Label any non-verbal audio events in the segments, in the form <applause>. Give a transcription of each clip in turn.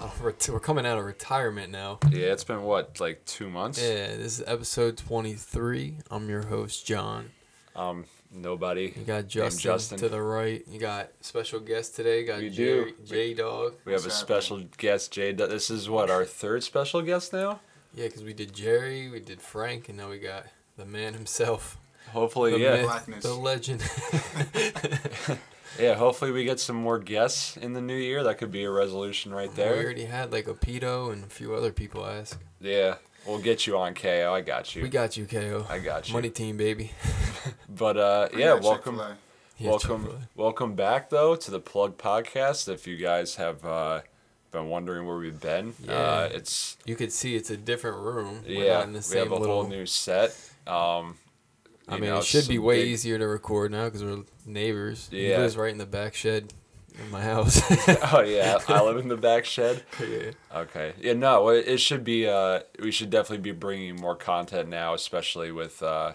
In- Uh, ret- we're coming out of retirement now. Yeah, it's been what, like two months? Yeah, this is episode 23. I'm your host, John. Um, nobody. You got Justin, Justin. to the right. You got special guest today. You got We Jerry, do. J Dog. We have a special guest, Jay. Dog. This is what our third special guest now. Yeah, because we did Jerry, we did Frank, and now we got the man himself. Hopefully, The yeah, myth, the legend. <laughs> <laughs> yeah. Hopefully, we get some more guests in the new year. That could be a resolution right there. We already had like a pedo and a few other people ask. Yeah, we'll get you on KO. I got you. We got you, KO. I got you. Money team, baby. <laughs> But uh, yeah, welcome. Chick-fil-A. Yeah, welcome Chick-fil-A. welcome back though to the plug podcast if you guys have uh, been wondering where we've been Yeah. uh, it's You could see it's a different room. We're yeah not in the we same have a little. whole new set um, I mean, know, it should be way big- easier to record now because we're neighbors. He Yeah. lives right in the back shed in my house. <laughs> oh yeah i live in the back shed <laughs> yeah. okay yeah no it, it should be uh, we should definitely be bringing more content now especially with uh,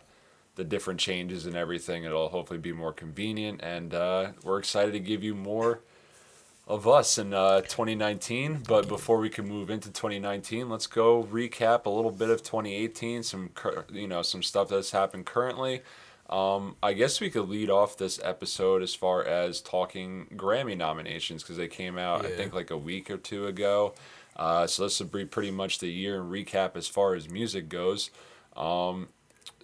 the different changes and everything it'll hopefully be more convenient and uh, we're excited to give you more of us in uh, 2019 but before we can move into 2019 let's go recap a little bit of 2018 some cur- you know some stuff that's happened currently um, I guess we could lead off this episode as far as talking Grammy nominations because they came out I think like a week or two ago. Uh, so this would be pretty much the year in recap as far as music goes. Um,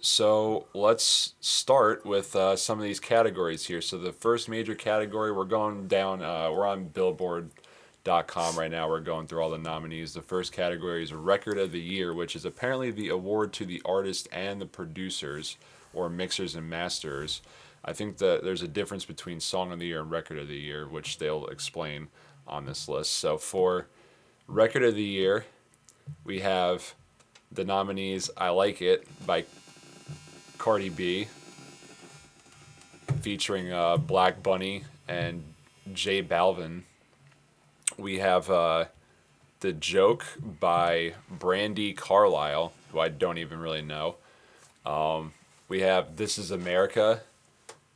so let's start with uh, some of these categories here. So the first major category, we're going down. Uh, we're on Billboard.com right now. We're going through all the nominees. The first category is Record of the Year, which is apparently the award to the artist and the producers, or mixers and masters. I think that there's a difference between Song of the Year and Record of the Year, which they'll explain on this list. So for Record of the Year, we have the nominees I Like It by Cardi B, featuring uh, Bad Bunny and J Balvin. We have uh, The Joke by Brandi Carlile, who I don't even really know. Um, we have This Is America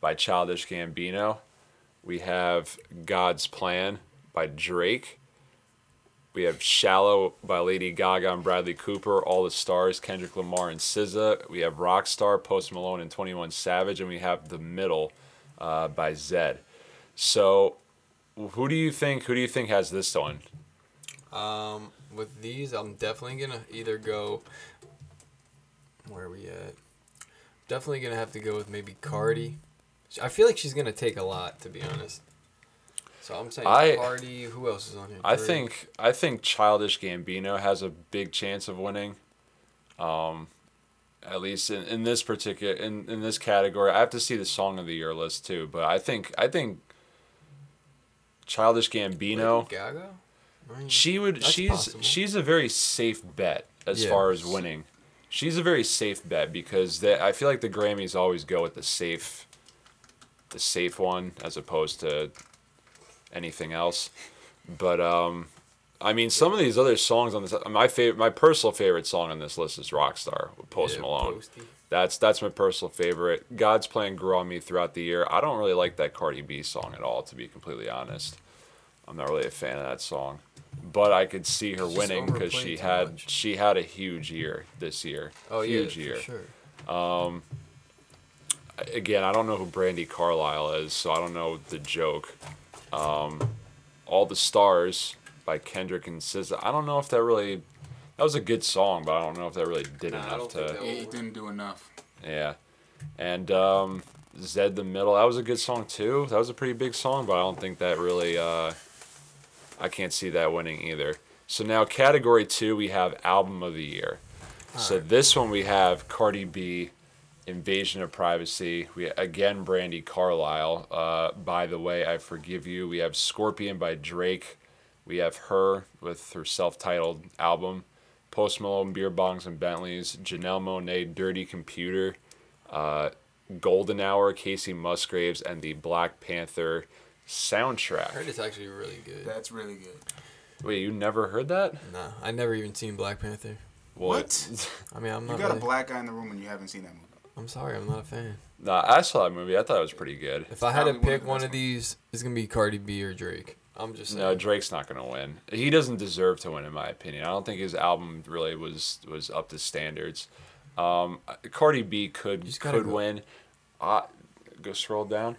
by Childish Gambino. We have God's Plan by Drake. We have Shallow by Lady Gaga and Bradley Cooper, All the Stars, Kendrick Lamar and SZA. We have Rockstar, Post Malone and 21 Savage, and we have The Middle uh, by Zedd. So, who do you think? Who do you think has this one? Um, with these, I'm definitely gonna either go. Where are we at? Definitely gonna have to go with maybe Cardi. I feel like she's gonna take a lot, to be honest. So I'm saying I- Cardi. Who else is on here? I think I think Childish Gambino has a big chance of winning. Um, at least in, in this particular in, in this category, I have to see the song of the year list too. But I think I think Childish Gambino. Lady Gaga. Right. She would. That's she's possible. she's a very safe bet as Yeah. far as winning. She's a very safe bet because they, I feel like the Grammys always go with the safe, the safe one as opposed to anything else. But um, I mean, some of these other songs on this, my favorite, my personal favorite song on this list is "Rockstar" with Post Yeah, Malone. Posty. That's that's my personal favorite. God's Plan grew on me throughout the year. I don't really like that Cardi B song at all, to be completely honest. I'm not really a fan of that song, but I could see her just winning because she had much. she had a huge year this year. Oh yeah, huge year. for sure. Again, I don't know who Brandi Carlile is, so I don't know the joke. Um, All the Stars by Kendrick and SZA. I don't know if that really. That was a good song, but I don't know if that really did Nah, I enough don't to. think that He didn't do enough. Yeah. And um, Zedd the Middle, that was a good song too. That was a pretty big song, but I don't think that really, uh, I can't see that winning either. So now, category two, we have Album of the Year. so Alright. this one we have Cardi B Invasion of Privacy. We again Brandi Carlile. Uh, by the way, I forgive you. We have Scorpion by Drake. We have her with her self-titled album. Post Malone, Beer Bongs and Bentleys. Janelle Monáe, Dirty Computer. Uh, Golden Hour, Kacey Musgraves, and the Black Panther soundtrack. I heard it's actually really good. That's really good. Wait, you never heard that? Nah, I never even seen Black Panther. What? I mean, I'm not. You not. got really- a black guy in the room and you haven't seen that movie. I'm sorry, I'm not a fan. nah, I saw that movie. I thought it was pretty good. If I had to Probably one of pick one best of these, it's gonna be Cardi B or Drake. I'm just saying. No, Drake's not gonna win. He doesn't deserve to win, in my opinion. I don't think his album really was was up to standards. Um, Cardi B could just gotta could go- win. Uh, go scroll down.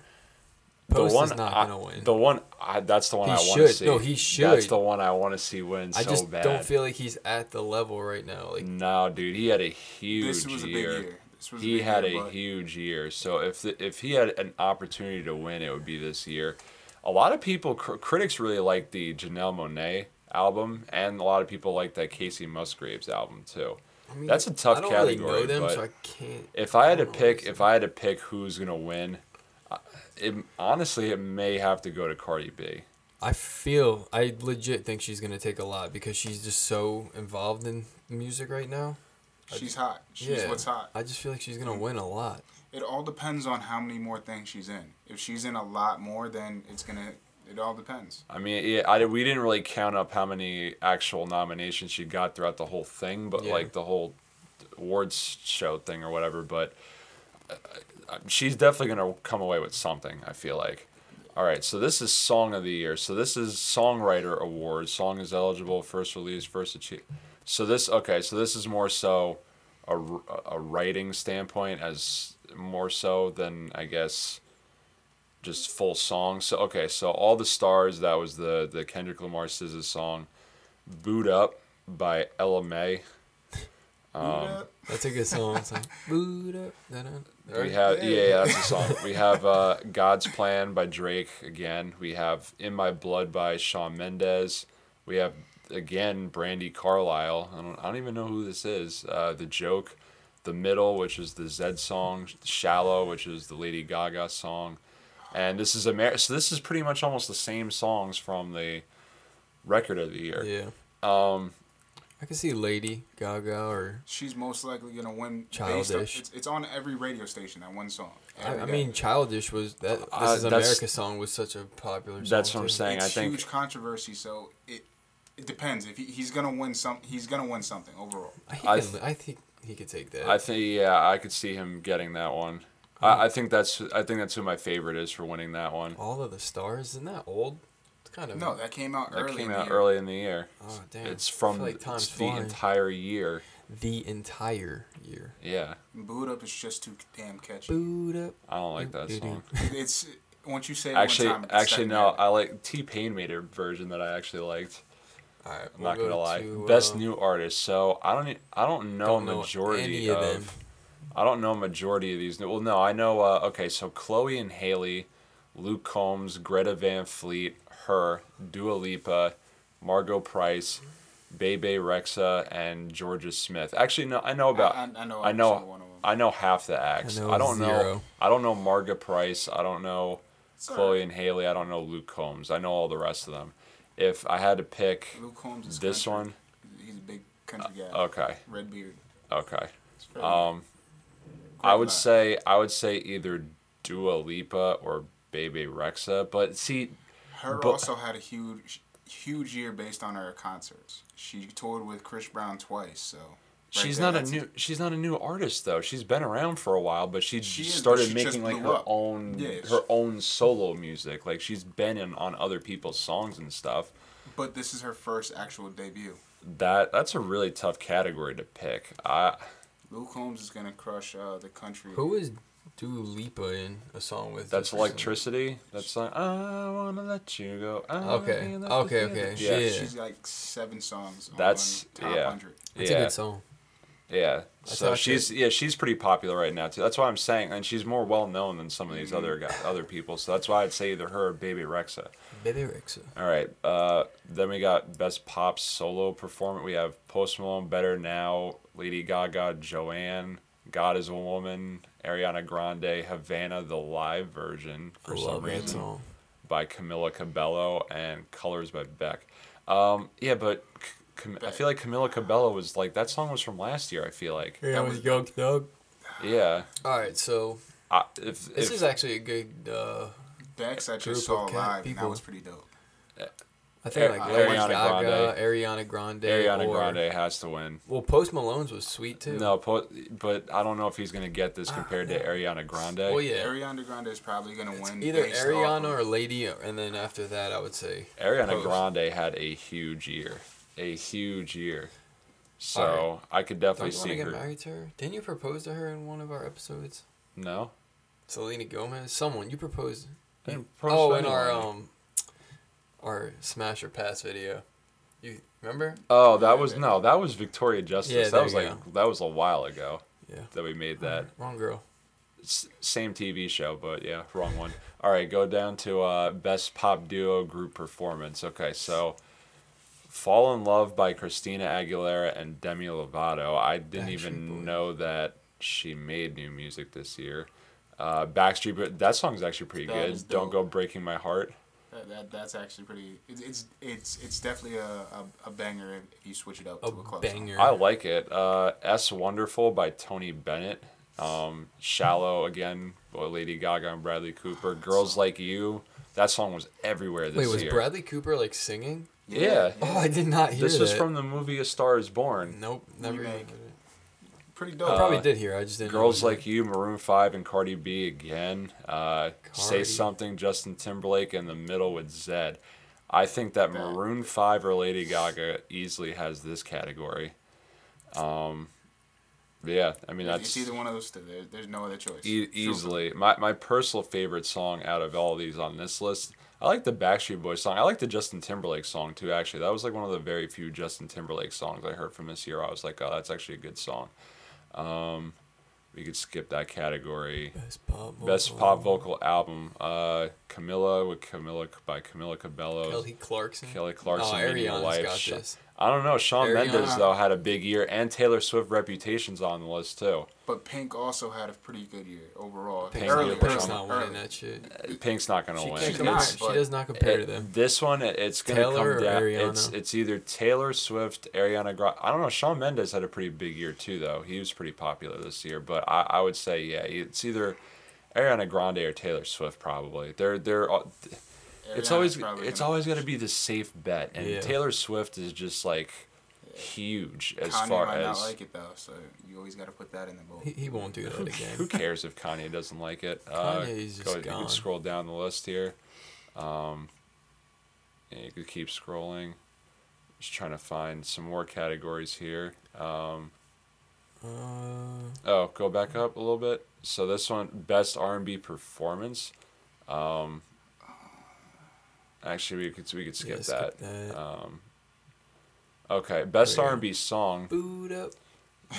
Post the one is not I- gonna win. The one I, that's the one He I want to should. see. No, he should. That's the one I want to see win I so just bad. don't feel like he's at the level right now. Like No, dude, he had a huge This was a big year. year. This was a He had year, a but huge year. So if the, if he had an opportunity to win, it would be this year. A lot of people, cr- critics, really like the Janelle Monáe album, and a lot of people like that Kacey Musgraves album too. I mean, That's a tough I category, Really them, but so I can't. If I had to pick, if I had to pick who's gonna win, it honestly it may have to go to Cardi B. I feel I legit think she's gonna take a lot because she's just so involved in music right now. She's hot. She's yeah, what's hot. I just feel like she's gonna win a lot. It all depends on how many more things she's in. If she's in a lot more, then it's gonna. It all depends. I mean, yeah, I, we didn't really count up how many actual nominations she got throughout the whole thing, but Yeah. like the whole awards show thing or whatever. But uh, uh, she's definitely gonna come away with something. I feel like. All right, so this is song of the year. So this is songwriter awards. Song is eligible, first release, first achieve. So this okay. So this is more so a, a writing standpoint as more so than I guess just full song. So okay, so all the stars that was the the Kendrick Lamar SZA song, "Boot Up" by Ella Mai. Um, That's a good song. It's like <laughs> boot up. da-da. we have yeah, yeah, that's a song. We have uh, "God's Plan" by Drake again. We have "In My Blood" by Shawn Mendes. We have again Brandi Carlile. I don't I don't even know who this is. Uh, the joke, "The Middle," which is the Zedd song. "Shallow," which is the Lady Gaga song. And this is Amer- so this is pretty much almost the same songs from the record of the year. Yeah. Um, I can see Lady Gaga or She's most likely gonna win. based on- Childish. it's, it's on every radio station. That one song. I, I mean Childish was that This Uh, Is America song was such a popular song. That's what I'm too. saying. it's I think huge controversy. So it it depends. If he, he's gonna win some, he's gonna win something overall. He I can- th- I think he could take that. I think yeah, I could see him getting that one. I, I think that's I think that's who my favorite is for winning that one. All of the stars isn't that old? It's kind of No, that came out That early. came in the out year. early in the year. Oh damn! It's from like it's the flying. entire year. the entire year. Yeah, Boot up is just too damn catchy. Boot up. I don't like that song. It's once you say it Actually, one time, it's actually no. hand. I like T Pain made a version that I actually liked. All right, I'm not gonna lie. Best uh, new artist. So I don't I don't know know majority any of. of. I don't know majority of these. Well, no, I know. Uh, okay, so Chloe and Halle, Luke Combs, Greta Van Fleet, her, Dua Lipa, Margo Price, Bebe Rexha, and Jorja Smith. Actually, no, I know about. I, I, I know. I know. one of them. I know half the acts. I I, don't know. I don't know Margo Price. I don't know all Chloe and Halle. I don't know Luke Combs. I know all the rest of them. If I had to pick Luke Combs is this country. one, He's a big country guy. okay, Red beard. okay. Um. I would say I would say either Dua Lipa or Bebe Rexha, but see, Her but- also had a huge, huge year based on her concerts. She toured with Chris Brown twice, so. Right she's there, not a that's- new she's not a new artist though. She's been around for a while, but she, She is, but started she making like her up. own Yeah, her she- own solo music. Like she's been in on other people's songs and stuff. But this is her first actual debut. That that's a really tough category to pick. I Luke Combs is gonna crush uh, the country. Who is Dua Lipa in a song with? that's this person? electricity. That's like I wanna let you go. I Okay, okay, okay. Yeah. She's like seven songs. That's- on top yeah. 100. It's yeah. a good song. Yeah. That's so she's yeah she's pretty popular right now too. That's why I'm saying, and she's more well known than some of these Mm-hmm. other guys, other people. So that's why I'd say either her or Baby Rexa. Bebe Rexha. All right. Uh, then we got best pop solo performance. We have Post Malone, Better Now, Lady Gaga, Joanne, God is a Woman, Ariana Grande, Havana, the live version for I some reason by Camila Cabello and Colors by Beck. Um, yeah, but Cam- I feel like Camila Cabello was like that song was from last year. I feel like Yeah, That with was- Young Thug. yeah. All right, so I, if, this if, is actually a good. Uh, Bex I just saw cat live, and people. that was pretty dope. I think Ar- like Ariana Lady Gaga, Grande. Ariana Grande, Ariana or, Grande has to win. Well, Post Malone's was sweet too. No, po- but I don't know if he's gonna get this compared to Ariana Grande. Well, yeah. Ariana Grande is probably gonna win. Either Ariana or Lady, and then after that, I would say Ariana Post. Grande had a huge year, a huge year. So Alright. I could definitely Don't you want to see get her. married to her? Didn't you propose to her in one of our episodes? No, Selena Gomez. Someone you proposed. I didn't oh, in our um, our Smash or Pass video. You remember? Oh, that was no, that was Victoria Justice. Yeah, that was you like that was a while ago Yeah. that we made that. Wrong girl. S- same TV show, but yeah, wrong one. All right, go down to uh, best pop duo group performance. Okay, so "Fall in Love" by Christina Aguilera and Demi Lovato. I didn't Backstreet even Boys. know that she made new music this year. Uh, Backstreet, but that song's actually pretty That good. Don't dope. go breaking my heart. That, that that's actually pretty. It's it's it's, it's definitely a, a, a banger if you switch it up A to a club banger. I like it. Uh, S Wonderful by Tony Bennett. Um, Shallow again by Lady Gaga and Bradley Cooper. Girls Like You. That song was everywhere this year. Wait, was year. Bradley Cooper like singing? Song. Yeah. Oh, I did not hear This was that. from the movie A Star Is Born. Nope, never. Remake. it. pretty I dope. probably Uh, did hear. I just didn't. know Girls it was Like You, Maroon 5, and Cardi B again. Uh, Say Cardi. Something, Justin Timberlake in the middle with Zedd. I think that That- Maroon 5 or Lady Gaga easily has this category. Um, yeah, I mean, that's. it's either one of those two. There, there's no other choice. E- easily. My my personal favorite song out of all these on this list, I like the Backstreet Boys song. I like the Justin Timberlake song too. Actually, that was like one of the very few Justin Timberlake songs I heard from this year. I was like, oh, that's actually a good song. Um, we could skip that category. Best pop. Vocal. Best pop vocal album, uh, Camilla with Camilla by Camila Cabello. Kelly Clarkson. Kelly Clarkson, Oh, Ariana's got this. I don't know. Shawn Ariana. Mendes though had a big year, and Taylor Swift Reputation's on the list too. But Pink also had a pretty good year overall. Pink's Earlier, not- Pink's Shawn- not early. winning that shit. Uh, Pink's not gonna She, win. can't not, she does not compare to them. This one, it- it's gonna Taylor come down. Ariana? It's it's either Taylor Swift, Ariana Grande. I don't know. Shawn Mendes had a pretty big year too, though. He was pretty popular this year. But I, I would say yeah, it's either Ariana Grande or Taylor Swift. Probably they're they're. all- It's always it's gonna- always gonna be the safe bet, and Yeah. Taylor Swift is just like huge as Kanye far might as. not like it though, so you always got to put that in the bowl. He, he won't do that <laughs> again. Who cares if Kanye doesn't like it? Uh, Kanye's just go, You gone. can scroll down the list here. Um, and you could keep scrolling. Just trying to find some more categories here. Um, Uh, oh, go back up a little bit. So this one, best R and B performance. Um, actually, we could we could skip yeah, that. skip that. Um, okay, best R and B song. Boot up.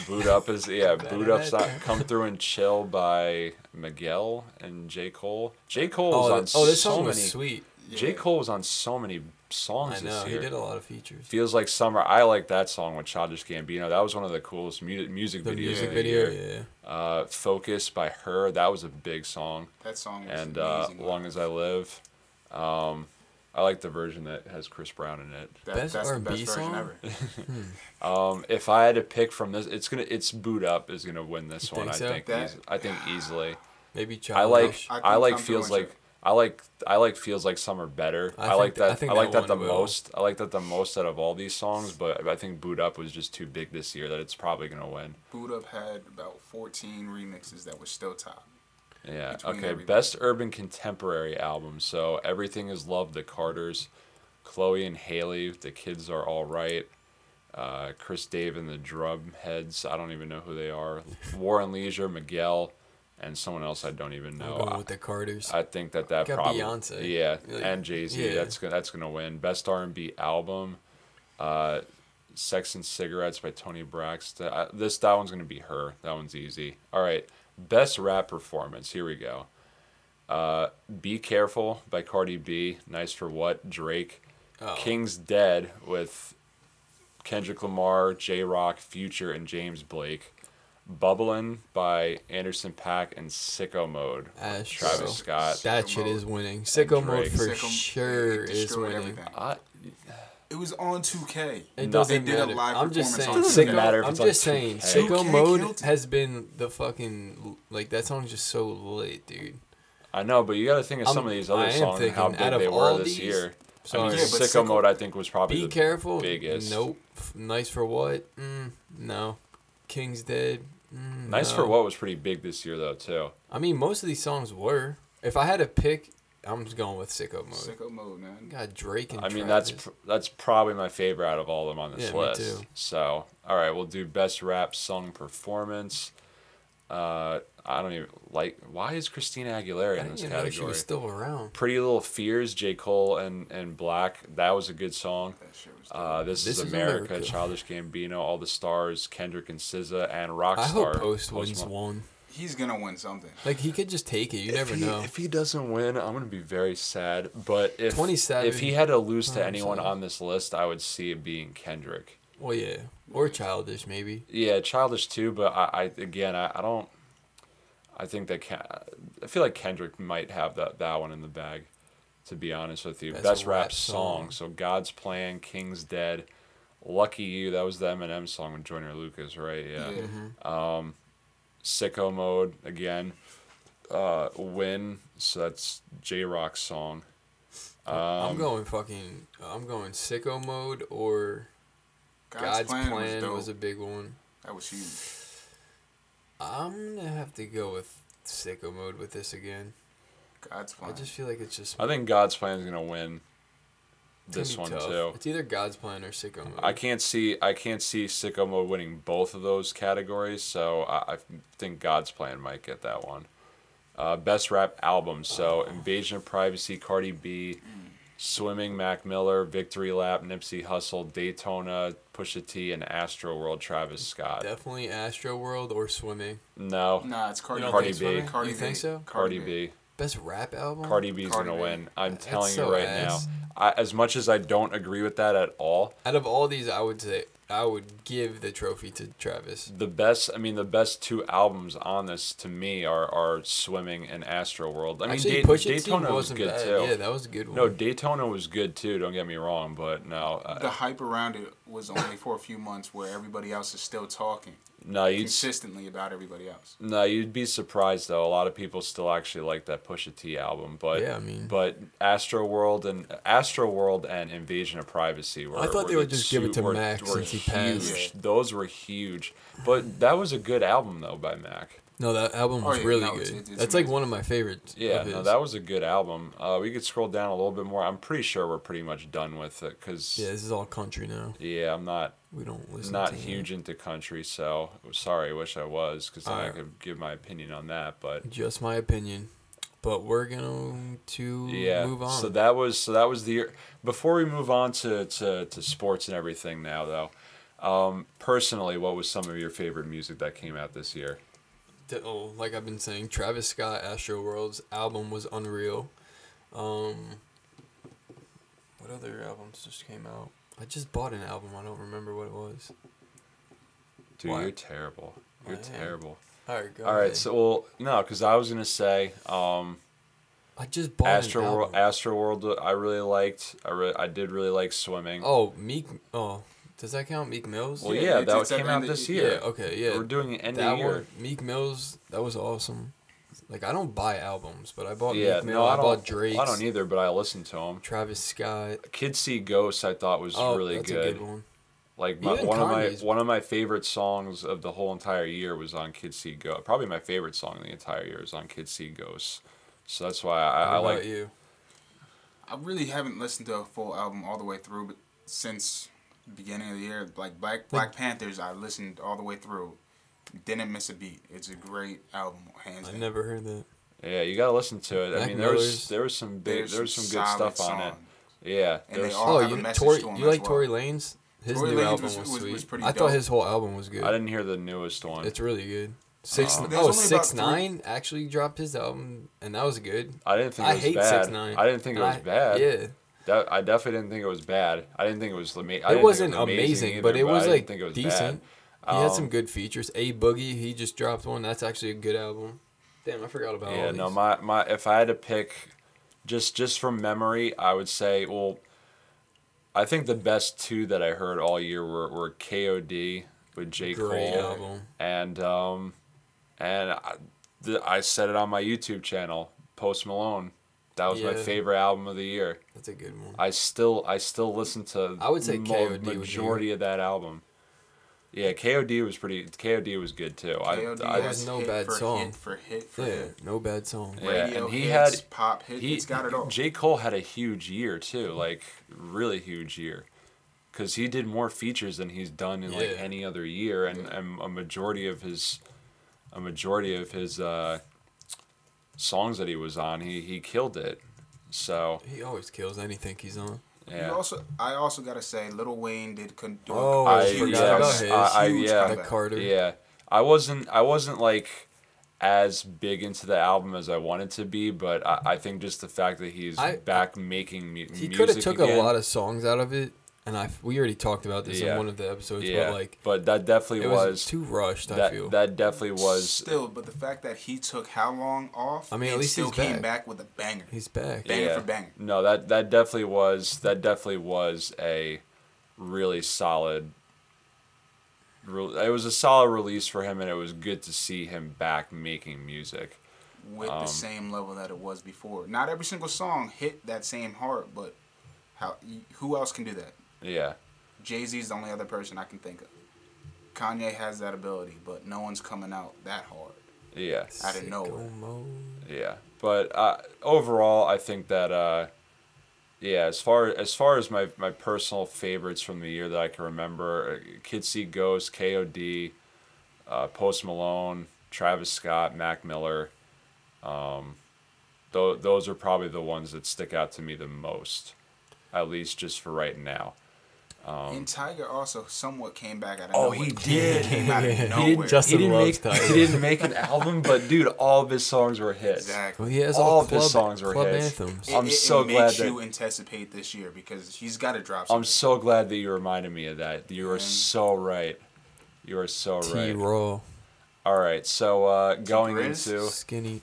Boot Up is <laughs> yeah, Boot Up's not Come Through and Chill by Miguel and J. Cole. J. Cole was Oh, on th- oh, this so song was many sweet. J. Cole was on so many songs I this know he did a lot of features. Feels like summer. I like that song with Childish Gambino. That was one of the coolest mu- music The videos. music of the video, year. yeah. Uh, Focus by her. That was a big song. That song was And uh. Long as I Live. Um, I like the version that has Chris Brown in it. that, Best that's the R&B best version song? ever. <laughs> <laughs> Um, if I had to pick from this, it's gonna it's Boot Up is gonna win this You one. think I so? think That- eas- I think <sighs> easily. Maybe I like I I, like Come Through feels like I like I like feels like summer better. I I, like th- I that. think I that like that the will. most. I like that the most out of all these songs. But I think Boot Up was just too big this year that it's probably gonna win. Boot Up had about 14 remixes that were still top. Yeah. Okay. everybody. Best urban contemporary album. So everything is love. The Carters, Chloe and Halle. The kids are all right. Uh, Chris Dave and the Drumhedz. I don't even know who they are. Warren and Leisure, Miguel, and someone else I don't even know. I- with the Carters. I think that that probably Beyonce. yeah, Like, and Jay Z. yeah. That's gonna that's gonna win best R and B album. Uh, Sex and Cigarettes by Toni Braxton. Uh, this that one's gonna be her. That one's easy. All right, best rap performance. Here we go. Uh, Be Careful by Cardi B. Nice for what? Drake. Oh. King's Dead with Kendrick Lamar, Jay Rock, Future, and James Blake. Bubbling by Anderson .Paak and Sicko Mode. Astro. Travis Scott. That Sicko shit Mode. is winning. Sicko mode for Sicko- sure it is destroyed winning. everything. I, It was on 2K. It doesn't they did a matter. live I'm just saying. performance It doesn't matter I'm just saying. 2K. Sicko mode has been the fucking like that song's just so lit, dude. I know, but you got to think of some I'm- of these other songs and how thinking, out big they were this these- year. I Sorry. mean, Yeah, Sicko Sicko- Mode I think was probably Be the careful. biggest. Nope. Nice for what? Mm, no. King's Dead. Mm, Nice no. for what was pretty big this year though too. I mean, most of these songs were. If I had to pick, I'm just going with Sicko Mode. Sicko mode, man. Got Drake and I mean that's pr- that's probably my favorite out of all of them on this Yeah, me list. too. So all right, we'll do best rap song performance. Uh, I don't even like. Why is Christina Aguilera I in this didn't know she was still around. Pretty Little Fears, J Cole and and 6LACK. That was a good song. That shit was dope. Uh, this, This is, is America, America. Childish Gambino, All the Stars, Kendrick and SZA, and Rockstar. I hope Post Post wins Mal- one. He's gonna win something. Like he could just take it. You never he, know. If he doesn't win, I'm gonna be very sad. But if 27, if he had to lose to anyone on this list, I would see it being Kendrick. Well, yeah, or childish maybe. Yeah, childish too. But I, I again, I, I don't. I think that Ken, I feel like Kendrick might have that that one in the bag. To be honest with you, Best best, rap, rap song. song. So God's Plan, King's Dead, Lucky You. That was the Eminem song with Joyner Lucas, right? Yeah. Yeah. Um, Sicko Mode again. Uh, Win. So that's Jay Rock's song. Um, I'm going fucking. I'm going sicko mode or God's, plan, was, was a big one. that was huge. I'm gonna have to go with sicko mode with this again. God's plan. I just feel like it's just. I think God's Plan is gonna win it's gonna this one tough. too. It's either God's plan or sicko mode. I can't see I can't see Sicko Mode winning both of those categories, so I, I think God's Plan might get that one. Uh, best rap album, so Invasion of Privacy, Cardi B, Swimming, Mac Miller, Victory Lap, Nipsey Hussle, Daytona, Pusha T, and Astro World, Travis Scott. Definitely Astro World or swimming. No, Nah, it's Cardi, You don't Cardi B. Cardi you B. think so? Cardi B. Best rap album. Cardi B's Cardi gonna B. win. I'm That's telling so you right ass. now. I, as much as I don't agree with that at all, Out of all these, I would say I would give the trophy to Travis. the best i mean the best two albums on this to me are are swimming and astro world i mean Actually, Day- Pusha T daytona was wasn't good bad. too Yeah, that was a good one. no daytona was good too don't get me wrong but no uh, The hype around it was only for a few months, where everybody else is still talking no you'd consistently about everybody else. no you'd be surprised though a lot of people still actually like that pusha t album but Yeah, I mean- but astro world and astro world and invasion of privacy were I thought were they the would just give it two- to were- Mac were since he passed. huge. those were huge but that was a good album though by mac No, that album Oh, was yeah, really no, good. it's- it's That's like one of my favorites. Yeah, no, that was a good album. Uh, we could scroll down a little bit more. I'm pretty sure we're pretty much done with it because Yeah, this is all country now. Yeah, I'm not We don't listen. not huge into country, so sorry. I wish I was because then I could give my opinion on that. But Just my opinion, but we're going to yeah, move on. so that was so that was the year. Before we move on to to, to sports and everything now though. Um, personally, what was some of your favorite music that came out this year? Oh, like I've been saying, Travis Scott Astro World's album was unreal. Um, what other albums just came out? I just bought an album. I don't remember what it was. Dude, Why? you're terrible. You're I am. terrible. All right, go All right, ahead. so well, no, because I was gonna say, um, I just bought Astro World. Astro World, I really liked. I re- I did really like swimming. oh, Meek. Oh, does that count? Meek Mills. well, yeah, yeah, that it's came out end of- this yeah. year. Okay. Yeah. We're doing it end that of year. one, Meek Mills. That was awesome. Like I don't buy albums, but I bought Yeah, Meek Mill. no, I I, bought Drake. I don't either, but I listened to him. Travis Scott. Kids See Ghosts, I thought was Oh, really that's good. a good one. Like my, Even one of my one of my favorite songs of the whole entire year was on Kids See Ghosts. Probably my favorite song of the entire year is on Kids See Ghosts. So that's why I, What I about like. you. I really haven't listened to a full album all the way through, but since the beginning of the year, like Black Black Panthers, I listened all the way through. Didn't miss a beat. It's a great album, hands I down. never heard that. Yeah, you gotta listen to it. I mean, there was there was some big, There's there was some good solid stuff on it. Yeah, And they all Oh, have a you message Tory, to 'em you as like well. Tory Lanez? His Tory new Lanez album was- was, was- sweet. was pretty I thought his whole album was good. I didn't hear the newest one. It's really good. Six Oh. There's oh six about three- actually dropped his album and that was good. I didn't think it I was hate bad. 6ix9ine. I didn't think it was I- bad. Yeah, That, I definitely didn't think it was bad. I didn't think it was ama- I didn't it wasn't amazing, either, but it was I like it was decent. Bad. He had Um, some good features. A Boogie, he just dropped one. That's actually a good album. Damn, I forgot about it. Yeah, no, my, my if I had to pick just just from memory, I would say well I think the best two that I heard all year were, were KOD with J. Great Cole album. and um and I, the, I said it on my YouTube channel, Post Malone. That was my favorite album of the year. That's a good one. I still I still listen to I would say mo- KOD would majority of that album. Yeah, KOD was pretty. KOD was good too. KOD I, I, has has no hit bad for song. Hit for hit for Yeah, hit. no bad song. Yeah, Radio and he hits, had- pop hit. he it's got it all. J Cole had a huge year too, like really huge year, because he did more features than he's done in like any other year, and, and a majority of his, a majority of his uh, songs that he was on, he he killed it. So He always kills anything he's on. You yeah, also, I also gotta say, Lil Wayne did con- do Oh, a I I huge forgot yeah, comeback. his. I, I Huge yeah comeback. Carter. yeah. I wasn't I wasn't like as big into the album as I wanted to be, but I, I think just the fact that he's I- back making mu- He music could have took again, a lot of songs out of it, and I we already talked about this Yeah. in one of the episodes. yeah, But like, but that definitely it was, was too rushed. I that feel. that definitely was Still, but the fact that he took how long off, I mean, at and least still he's came back. back. with a banger. he's back. Banger for banger. No, that that definitely was that definitely was a really solid. re- It was a solid release for him, and it was good to see him back making music. with Um, the same level that it was before. Not every single song hit that same heart, but how who else can do that? Yeah, Jay Z's the only other person I can think of. Kanye has that ability, but no one's coming out that hard. yeah, Out of nowhere. Sicko mode. yeah. But uh, overall, I think that uh, yeah, as far as far as my my personal favorites from the year that I can remember, uh, Kid See Ghost, K.O.D., uh, Post Malone, Travis Scott, Mac Miller. Um, th- those are probably the ones that stick out to me the most, at least just for right now. And Tyga also somewhat came back out of Um, Oh, nowhere. he did. Came out of He didn't just- Justin he didn't loves make Tyga. he didn't make an album, but dude, all of his songs were hits. exactly. Well, he has All all, of his songs were club hits. anthems. It- I'm it, so it glad makes that- you anticipate this year because he's got to drop. I'm so glad that you reminded me of that. You are Man. so right. You are so T right. Raw, All right, so uh, going Grizz? into skinny,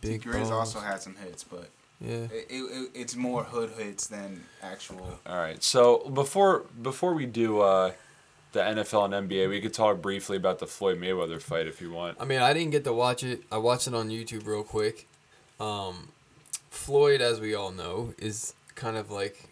big Grizz balls. also had some hits, but yeah. it, it, it, it's more hood hits than actual. all right, so before before we do uh, the NFL and NBA, we could talk briefly about the Floyd Mayweather fight if you want. I mean, I didn't get to watch it. I watched it on YouTube real quick. Um, Floyd, as we all know, is kind of like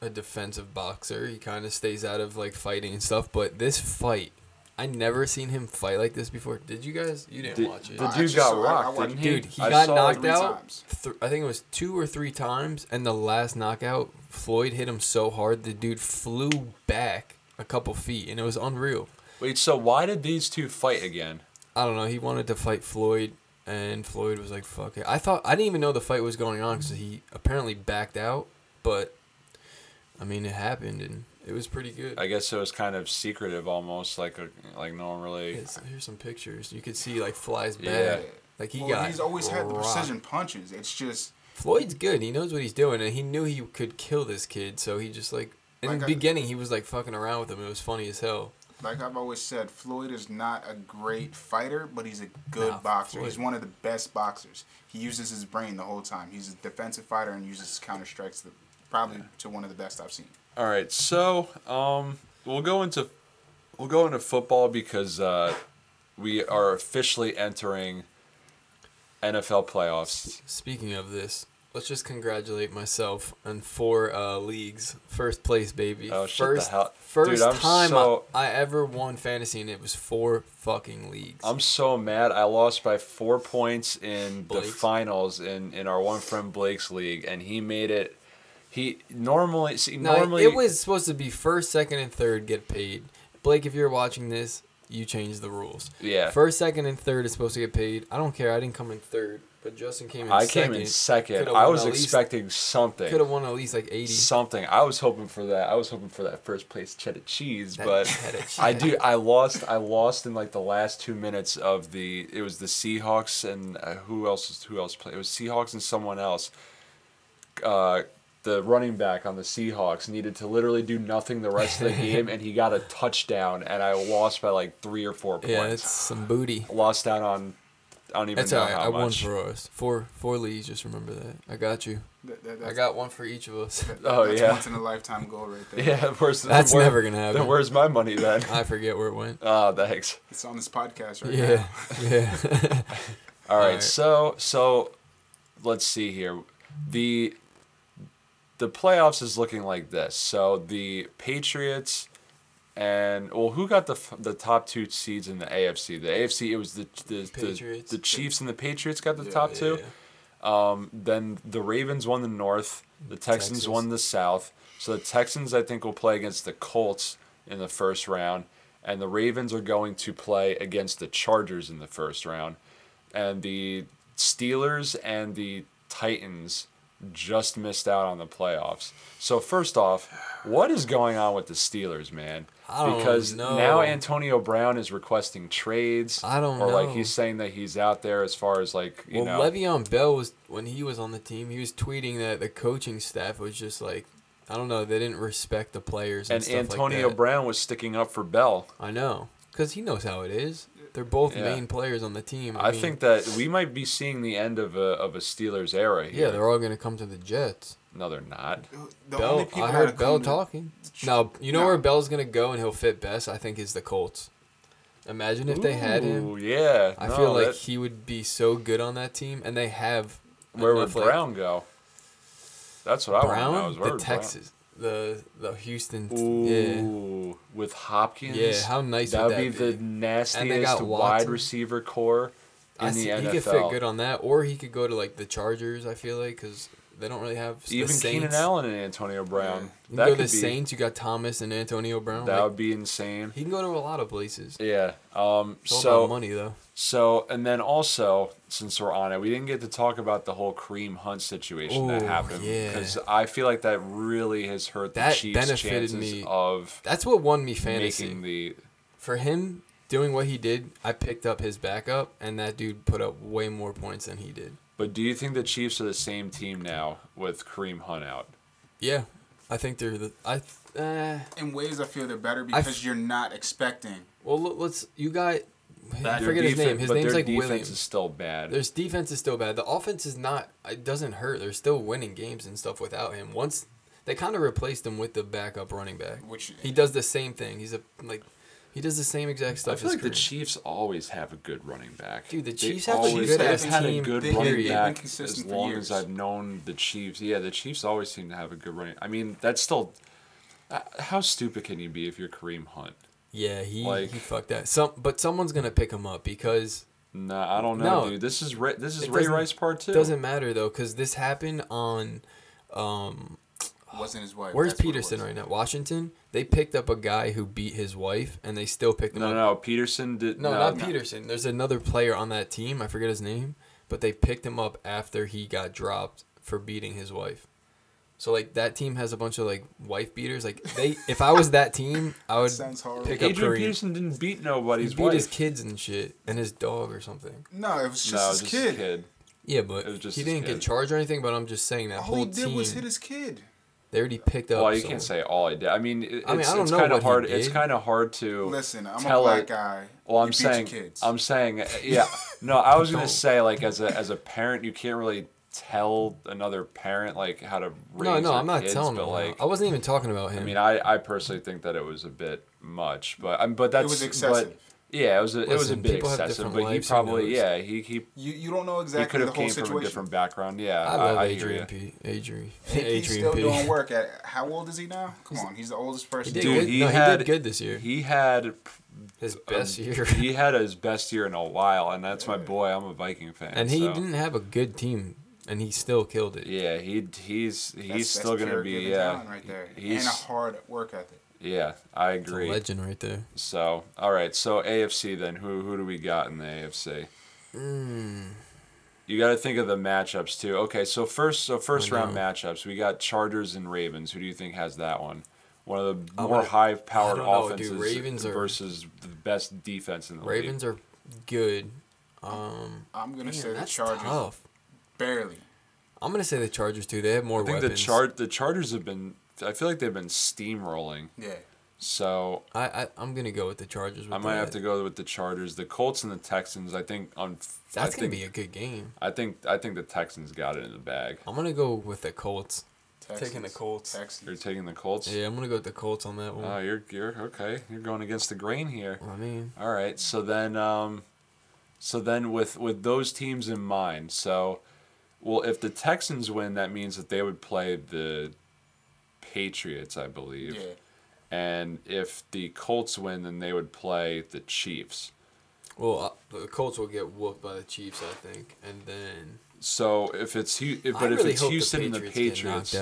a defensive boxer. He kind of stays out of like fighting and stuff. But this fight, I never seen him fight like this before. Did you guys? You didn't Did- watch it. the I dude just got saw- I- I rocked, watched- didn't he? Dude, he I got saw it knocked three out. times. Th- I think it was two or three times, and the last knockout, Floyd hit him so hard the dude flew back a couple feet, and it was unreal. Wait, so why did these two fight again? I don't know. He wanted to fight Floyd, and Floyd was like, "Fuck it." I thought I didn't even know the fight was going on because he apparently backed out. But I mean, it happened, and it was pretty good. I guess it was kind of secretive, almost like a, like no one really. Here's, here's some pictures. You could see like flies back. Yeah. Like he well, got. he's always had the precision punches. It's just Floyd's good. He knows what he's doing, and he knew he could kill this kid. So he just like in Like the I- beginning, he was like fucking around with him. It was funny as hell. like I've always said, Floyd is not a great fighter, but he's a good Nah, boxer. Floyd- He's one of the best boxers. He uses his brain the whole time. He's a defensive fighter and uses counter strikes. The, probably to one of the best I've seen. All right, so um, we'll go into we'll go into football because uh, we are officially entering NFL playoffs. Speaking of this, let's just congratulate myself on four uh, leagues. First place, baby. Oh, shut the first hell- first Dude, time so- I, I ever won fantasy, and it was four fucking leagues. I'm so mad. I lost by four points in Blake's? the finals in, in our one friend Blake's league, and he made it. He normally see no, normally it was supposed to be first, second, and third get paid. Blake, if you're watching this, you changed the rules. yeah. First, second, and third is supposed to get paid. I don't care. I didn't come in third, but Justin came in I second. came in second. Could've I was at least- expecting something. Could have won at least like 80. something. I was hoping for that. I was hoping for that first place cheddar cheese, That but cheddar <laughs> I cheese. do. I lost. I lost in like the last two minutes of the. It was the Seahawks and uh, who else? Who else played? It was Seahawks and someone else. Uh, the running back on the Seahawks needed to literally do nothing the rest of the <laughs> game, and he got a touchdown, and I lost by like three or four points. Yeah, it's some booty. lost out on. I don't even That's know alright. how I won much. for us. Four four leads. Just remember that. I got you. That, that, I got one for each of us. <laughs> Oh that's yeah. once in a lifetime goal right there. Yeah, <laughs> where's That's where- never gonna happen. Then where's my money then? I forget where it went. Oh, thanks. It's on this podcast right Yeah, now. yeah. All right, Alright. so so let's see here. The the playoffs is looking like this. So the Patriots and well, who got the the top two seeds in the AFC? The AFC it was the the the, Patriots. the Chiefs and the Patriots got the Yeah, top two. Yeah. Um, then the Ravens won the North. The Texans Texas. won the South. So the Texans, I think, will play against the Colts in the first round, and the Ravens are going to play against the Chargers in the first round, and the Steelers and the Titans just missed out on the playoffs. So first off, what is going on with the Steelers, man? I don't because know. now Antonio Brown is requesting trades. I don't know. or like he's saying that he's out there as far as like you well, know. Le'Veon Bell was when he was on the team. He was tweeting that the coaching staff was just like, I don't know, they didn't respect the players and, and stuff Antonio like that. Brown was sticking up for Bell. I know, cause he knows how it is. They're both Yeah. main players on the team. I, mean, think that we might be seeing the end of a of a Steelers era here. Yeah, they're all gonna come to the Jets. no, they're not. The Bell, only people I heard Bell come to- talking. No, you know No. where Bell's gonna go and he'll fit best. I think is the Colts. Imagine if they had him. Ooh, yeah. I no, feel like that- he would be so good on that team, and they have. where would enough, like, Brown go? That's what I Brown, want to know. Is where the would Brown- Texas, the the Houston. Yeah, Ooh, with Hopkins. Yeah, how nice that would be, that the nastiest wide receiver corps in I the see, NFL. he could fit good on that, or he could go to like the Chargers. I feel like because they don't really have Even. Keenan Allen and Antonio Brown. You can That go could to be. the Saints. You got Thomas and Antonio Brown. That like, would be insane. he can go to a lot of places. Yeah. Um. So money though. So, and then also, since we're on it, we didn't get to talk about the whole Kareem Hunt situation that Ooh, happened yeah. because I feel like that really has hurt the That Chiefs' benefited chances me of That's what won me fantasy. the. For him doing what he did, I picked up his backup, and that dude put up way more points than he did. But do you think the Chiefs are the same team now with Kareem Hunt out? Yeah, I think they're the. I. Uh, In ways, I feel they're better I f- because you're not expecting. well, let's. You got. I forget his name. His name's their like defense Williams. is still bad. Their defense is still bad. The offense is not. It doesn't hurt. They're still winning games and stuff without him. Once they kind of replaced him with the backup running back. Which He does the same thing. He's a like. He does the same exact stuff. I feel like the Chiefs always have a good running back. Dude, the They Chiefs have a always good have had a good They- running period. back as consistent for long years. as I've known the Chiefs. Yeah, the Chiefs always seem to have a good running. I mean, that's still. uh, How stupid can you be if you're Kareem Hunt? Yeah, he Like- he fucked that. Some, but someone's gonna pick him up because Nah, I don't know, No. dude. This is Ray, this is It Ray Rice part two. doesn't matter though, because this happened on, um, wasn't his wife. where's that's Peterson right now? Washington. They picked up a guy who beat his wife, and they still picked him No, up. no, no. Peterson did. No, no, not no. Peterson. There's another player on that team. I forget his name, but they picked him up after he got dropped for beating his wife. So like that team has a bunch of like wife beaters. Like they, if I was that team, I would Sounds horrible. pick up Adrian Kareem. Peterson didn't beat He beat wife. his kids and shit, and his dog or something. No, it was just no, his just kid. his kid. Yeah, but It was just he his didn't kid. get charged or anything. But I'm just saying that All whole he did team. was hit his kid. They already picked up. Well, you someone. can't say all I did. I mean, it, I mean, it's, I don't it's know kind what of he hard. It's did. kind of hard to. Listen, I'm a tell black it- guy. Well, I'm You beat your saying, kids. I'm saying, yeah. No, I was gonna Don't. <laughs> say like as a as a parent, you can't really tell another parent like how to raise No, no, their I'm not kids, telling but him. like. I wasn't even talking about him. I mean, I, I personally think that it was a bit much, but um, but that's was excessive. But, yeah, it was a, it was a Listen, bit excessive, but he probably knows? yeah he he, You you don't know he exactly could the have whole came situation. from a different background. Yeah, I love I, hear Adrian you. P. Adrian. He's Adrian still P. doing work <laughs> at how old is he now? Come on, he's the oldest person. He did Dude, good. he no, had- he did good this year. He had His um, best year. he had his best year in a while, and that's my boy. I'm a Viking fan, and he so. didn't have a good team, and he still killed it. Yeah, he he's he's That's- still that's gonna be yeah. right there, He's and a hard work ethic. yeah, I It's a agree. legend right there. So all right, so AFC then who who do we got in the AFC? Mm. You got to think of the matchups too. Okay, so first so first round matchups we got Chargers and Ravens. Who do you think has that one? One of the I more wanna- high powered I don't know, dude. offenses Ravens are- versus the best defense in the world. Ravens are good. Um, I'm gonna man, say the that's Chargers tough. Barely. I'm gonna say the Chargers too. They have more I think weapons. the char- the Chargers have been. I feel like they've been steamrolling. Yeah. So I, I I'm gonna go with the Chargers. With I might have to go with the Chargers. The Colts and the Texans. I think on. That's I gonna think, be a good game. I think I think the Texans got it in the bag. I'm gonna go with the Colts. Texans. Taking the Colts. Texans. You're taking the Colts. Yeah, I'm gonna go with the Colts on that one. Oh, you're you're okay. You're going against the grain here. I mean, All right. So then, um, so then with with those teams in mind, so, well, if the Texans win, that means that they would play the Patriots, I believe. Yeah. And if the Colts win, then they would play the Chiefs. well, uh, the Colts will get whooped by the Chiefs, I think, and then. So if it's if, I but if really it's Houston the and the Patriots,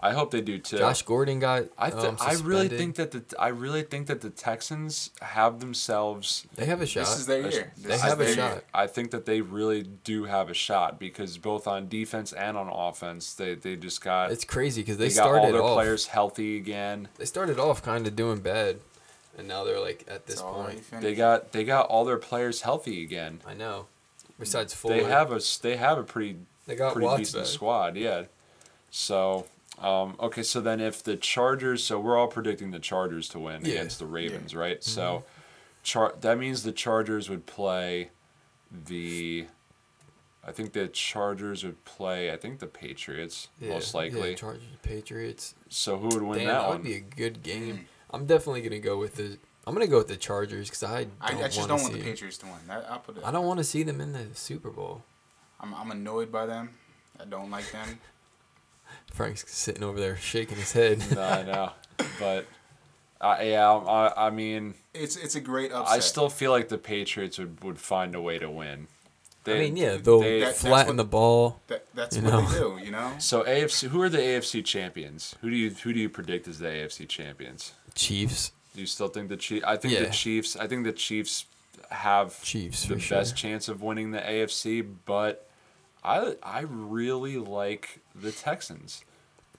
Patriots, get knocked out. I hope they do too. Josh Gordon got. I th- um, I really think that the I really think that the Texans have themselves they have a shot. This is their a sh- year. They This have a shot. year. I think that they really do have a shot because both on defense and on offense, they, they just got It's crazy because they, they, got started all their off. players healthy again. They started off kind of doing bad, and now they're like at this It's point. They got they got all their players healthy again. I know. Besides Fuller, They have a s- they have a pretty they got pretty Watts decent back. squad, yeah. So, um, okay, so then if the Chargers, so we're all predicting the Chargers to win Yeah. against the Ravens, right? Mm-hmm. So, char- that means the Chargers would play the. I think the Chargers would play. I think the Patriots Yeah, most likely. Yeah, Chargers, Patriots. so who would win Damn, that, that one? would be a good game. I'm definitely gonna go with the. I'm gonna go with the Chargers because I don't I, I just don't want see. the Patriots to win. That, I'll put it. I don't want to see them in the Super Bowl. I'm, I'm annoyed by them. I don't like them. Frank's sitting over there shaking his head. <laughs> no, I know, but uh, yeah, I, I mean, It's it's a great upset. I still feel like the Patriots would, would find a way to win. I mean, yeah, they'll they- That- flatten what- the ball. that, that's you what know. they do. You know. So AFC, who are the AFC champions? Who do you who do you predict as the AFC champions? Chiefs, Do you still think the Chiefs? I think Yeah. the Chiefs. I think the Chiefs have Chiefs the for sure. best chance of winning the AFC, but I I really like the Texans.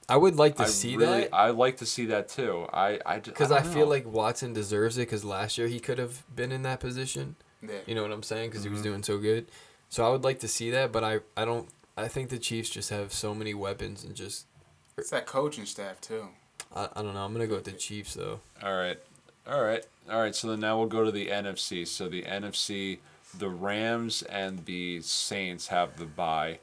I would like to I see really, that I like to see that too. I I because I, I, feel know. like Watson deserves it because last year he could have been in that position. Yeah. You know what I'm saying? Because he Mm-hmm. was doing so good. So I would like to see that, but I I don't. I think the Chiefs just have so many weapons and just It's that coaching staff too. I, I don't know. I'm gonna go with the Chiefs though. All right. All right. All right. So then now we'll go to the NFC. So the NFC, the Rams and the Saints have the bye.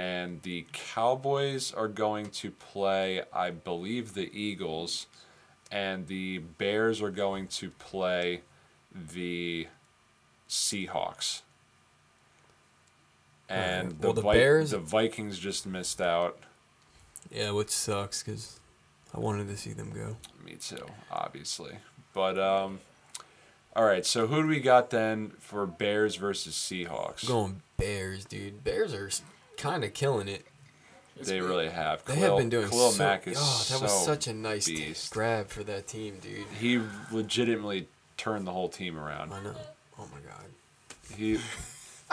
And the Cowboys are going to play, I believe, the Eagles. And the Bears are going to play the Seahawks. And Alright. the, Well, the Vi- Bears- the Vikings just missed out. Yeah, which sucks because I wanted to see them go. Me too, obviously. But um, all right. So who do we got then for Bears versus Seahawks? I'm going Bears, dude. Bears are kind of killing it. It's they big. really have. They have been doing Khalil so. Mack is oh, that was so such a nice beast. grab for that team, dude. He legitimately turned the whole team around. I know. Oh my god. He.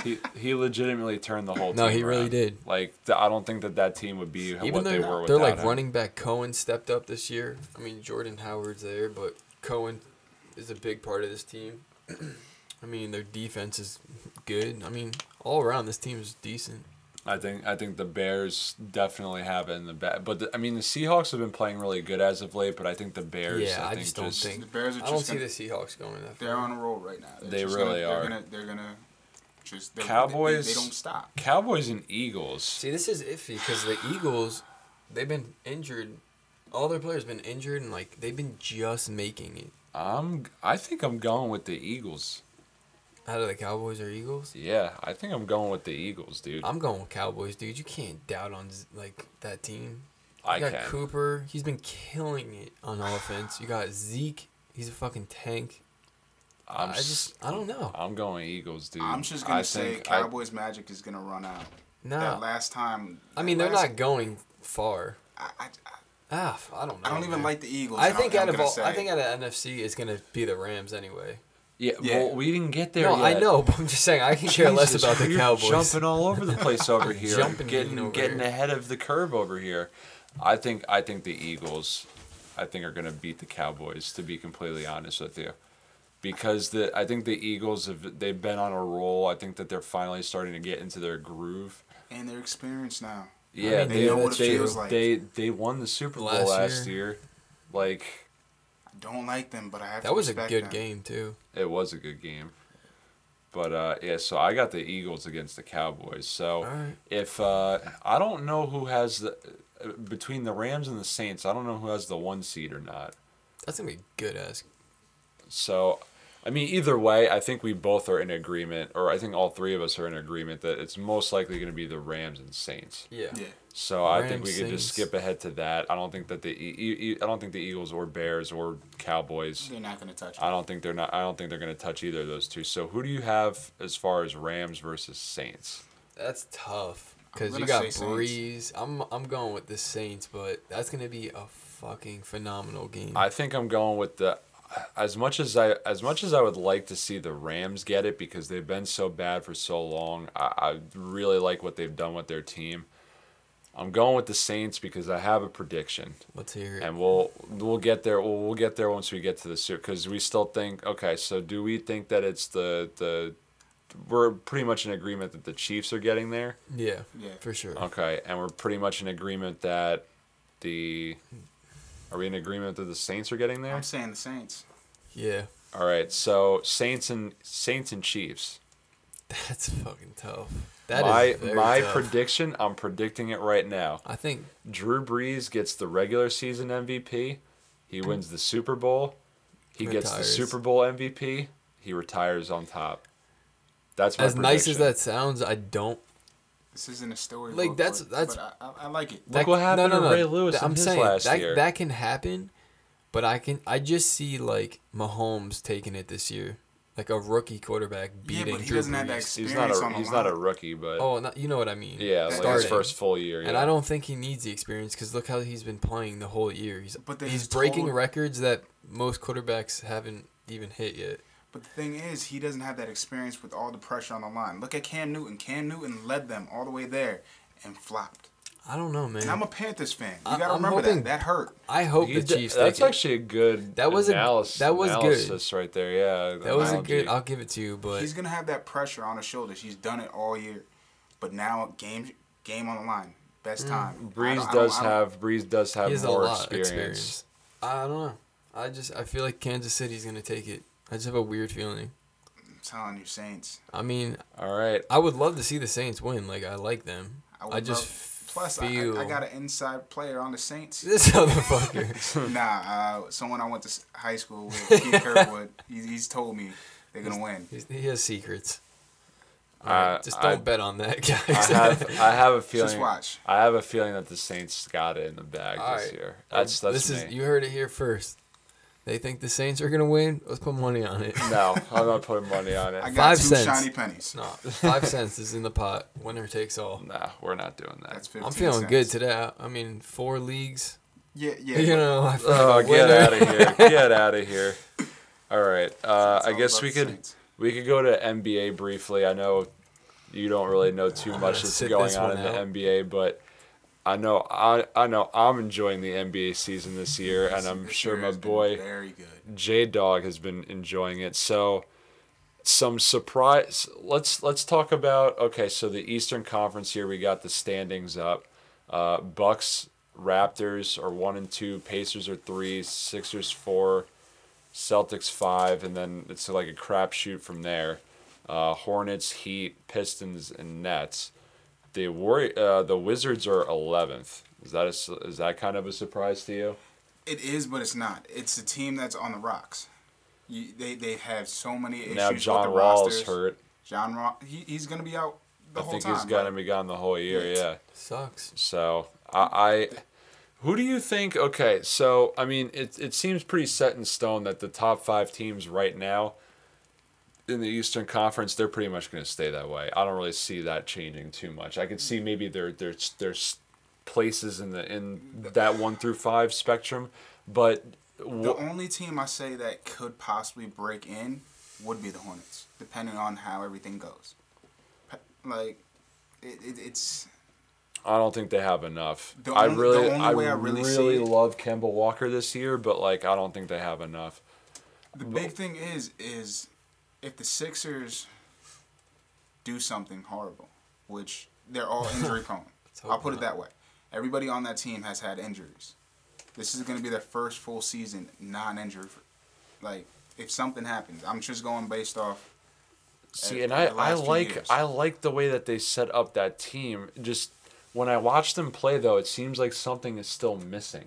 He, he legitimately turned the whole team. No, he really did. Like I don't think that that team would be Even what they were they're like him. running back Cohen stepped up this year. I mean Jordan Howard's there, but Cohen is a big part of this team. <clears throat> I mean their defense is good. I mean all around this team is decent. I think I think the Bears definitely have it in the back, but the, I mean the Seahawks have been playing really good as of late. But I think the Bears, Yeah, I, I think just don't think- The Bears are I don't just see gonna, the Seahawks going that they're on a roll right now. They're They really gonna, are. They're gonna they're gonna just they're, Cowboys- They, they don't stop. Cowboys and Eagles. See, this is iffy because the Eagles, they've been injured. All their players been injured, and like they've been just making it. I'm. I think I'm going with the Eagles. Out of the Cowboys or Eagles, Yeah, I think I'm going with the Eagles, dude. I'm going with Cowboys, dude. You can't doubt on like that team. You I got can. Cooper. He's been killing it on <sighs> offense. You got Zeke. He's a fucking tank. I'm I just, I don't know. I'm going Eagles, dude. I'm just gonna I say think I- Cowboys magic is gonna run out. No, That last time. I mean they're not going far. I, I, Ah, f- I don't know. I don't even man. like the Eagles. I think I'm- out I'm of gonna all, I think out of NFC it's gonna be the Rams anyway. Yeah, Yeah. Well, we didn't get there no, yet. I know, but I'm just saying I can care less about the you're Cowboys. Jumping all over the place <laughs> over here, Jumping getting over getting here. ahead of the curve over here. I think I think the Eagles, I think are gonna beat the Cowboys. To be completely honest with you, because the I think the Eagles have they've been on a roll. I think that they're finally starting to get into their groove. and they're experienced now. Yeah, mean, they they know what it they, feels like. they they won the Super Bowl Last last, year. year. Like I don't like them, but I have to That to was a good them. game too. it was a good game. But uh, yeah, so I got the Eagles against the Cowboys. So All right. if uh, I don't know who has the uh, between the Rams and the Saints, I don't know who has the one seed or not. That's gonna be good ass. So, I mean, either way, I think we both are in agreement, or I think all three of us are in agreement that it's most likely going to be the Rams and Saints. Yeah. Yeah. So I think we Rams, could just skip ahead to that. I don't think that the E- E- I don't think the Eagles or Bears or Cowboys. They're not gonna touch. I don't think they're not. I don't think they're going to touch either of those two. So who do you have as far as Rams versus Saints? That's tough because you got say Brees. I'm I'm going with the Saints, but that's gonna be a fucking phenomenal game. I think I'm going with the. As much as I as much as I would like to see the Rams get it because they've been so bad for so long, I, I really like what they've done with their team. I'm going with the Saints because I have a prediction, Let's hear it. and we'll we'll get there. We'll, we'll get there once we get to the suit because we still think. Okay, so do we think that it's the the? We're pretty much in agreement that the Chiefs are getting there. yeah, Yeah. for sure. Okay, and we're pretty much in agreement that the. Are we in agreement that the Saints are getting there? I'm saying the Saints. Yeah, All right, so Saints and Saints and Chiefs. <laughs> that's fucking tough. That is my very my tough. prediction, I'm predicting it right now. I think Drew Brees gets the regular season MVP. He hmm. wins the Super Bowl. He gets the Super Bowl MVP. He retires on top. That's my as nice as that sounds, I don't. This isn't a story. Like, book, that's- but- that's- But I, I, I like it. Look what happened no, no, to no. Ray Lewis Th- in I'm his saying last that year. that can happen, but I can I just see like Mahomes taking it this year, like a rookie quarterback Yeah, beating but he Drew doesn't have that Brees. experience he's not on a the he's not a rookie, but Oh, not, you know what I mean. yeah, like his first full year. Yeah. And I don't think he needs the experience because look how he's been playing the whole year. He's But he's breaking total- records that most quarterbacks haven't even hit yet. But the thing is, he doesn't have that experience with all the pressure on the line. Look at Cam Newton. Cam Newton led them all the way there and flopped. I don't know, man. And I'm a Panthers fan. You gotta I'm remember hoping- that. That hurt. I hope He the d- Chiefs That's actually a good. That was a- analysis, that was good. right there. Yeah, That was a good. I'll give it to you, but He's gonna have that pressure on his shoulders. He's done it all year. But now game game on the line. Best mm. time. I Brees don't- I don't- does have Brees does have he has a more experience. experience. I don't know. I just I feel like Kansas City's gonna take it. I just have a weird feeling. I'm telling you, Saints. I mean, All right, I would love to see the Saints win. Like I like them. I, would I just love- Plus, I, feel I, I got an inside player on the Saints. this motherfucker. <laughs> nah, uh, someone I went to high school with, <laughs> Keith Kirkwood. He's, he's told me they're gonna win. He's- he has secrets. Uh, just don't I- bet on that, <laughs> I have I have a feeling. Just watch. I have a feeling that the Saints got it in the bag All this right. year. That's that's this me. is you heard it here first. They think the Saints are gonna win. Let's put money on it. no, I'm <laughs> not putting money on it. I got Five two cents. shiny pennies. No, five <laughs> cents is in the pot. Winner takes all. Nah, we're not doing that. That's 15 I'm feeling cents. good today. I- I mean, four leagues. Yeah, yeah. <laughs> You know, I feel Oh, like get winner. out of here! Get out of here! All right. Uh, it's I all guess about we the could Saints. we could go to NBA briefly. I know you don't really know too much that's sit going this on one in the. NBA, but I know I I know I'm enjoying the NBA season this year, and I'm sure my boy. J Dog has been enjoying it. So some surprise. Let's let's talk about okay. So the Eastern Conference here, we got the standings up. Uh, Bucks, Raptors are one and two. Pacers are three. Sixers four. Celtics five, and then it's like a crapshoot from there. Uh, Hornets, Heat, Pistons, and Nets. The Warri- uh, the Wizards are eleventh. Is that a, is that kind of a surprise to you? It is, but it's not. It's a team that's on the rocks. You, they they have so many issues now John the Wall rosters. is hurt. John Wall, he, he's gonna be out the I whole think time. he's gonna be gone the whole year. Yeah. Yeah. Sucks. So I, I, who do you think? Okay, so I mean, it it seems pretty set in stone that the top five teams right now in the Eastern Conference, they're pretty much going to stay that way. I don't really see that changing too much. I could see maybe there there's there's places in the in that one through five spectrum, but The only team I say that could possibly break in would be the Hornets, depending on how everything goes. Like, it, it, it's I don't think they have enough. I only- the really, I I really, really love Kemba Walker this year, but like I don't think they have enough. the big thing is is if the Sixers do something horrible, which they're all injury <laughs> prone. I'll put it that way. Everybody on that team has had injuries. This is going to be their first full season non-injury. Like, if something happens, I'm just going based off. See, and I, I like. I like the way that they set up that team. Just when I watch them play, though, it seems like something is still missing.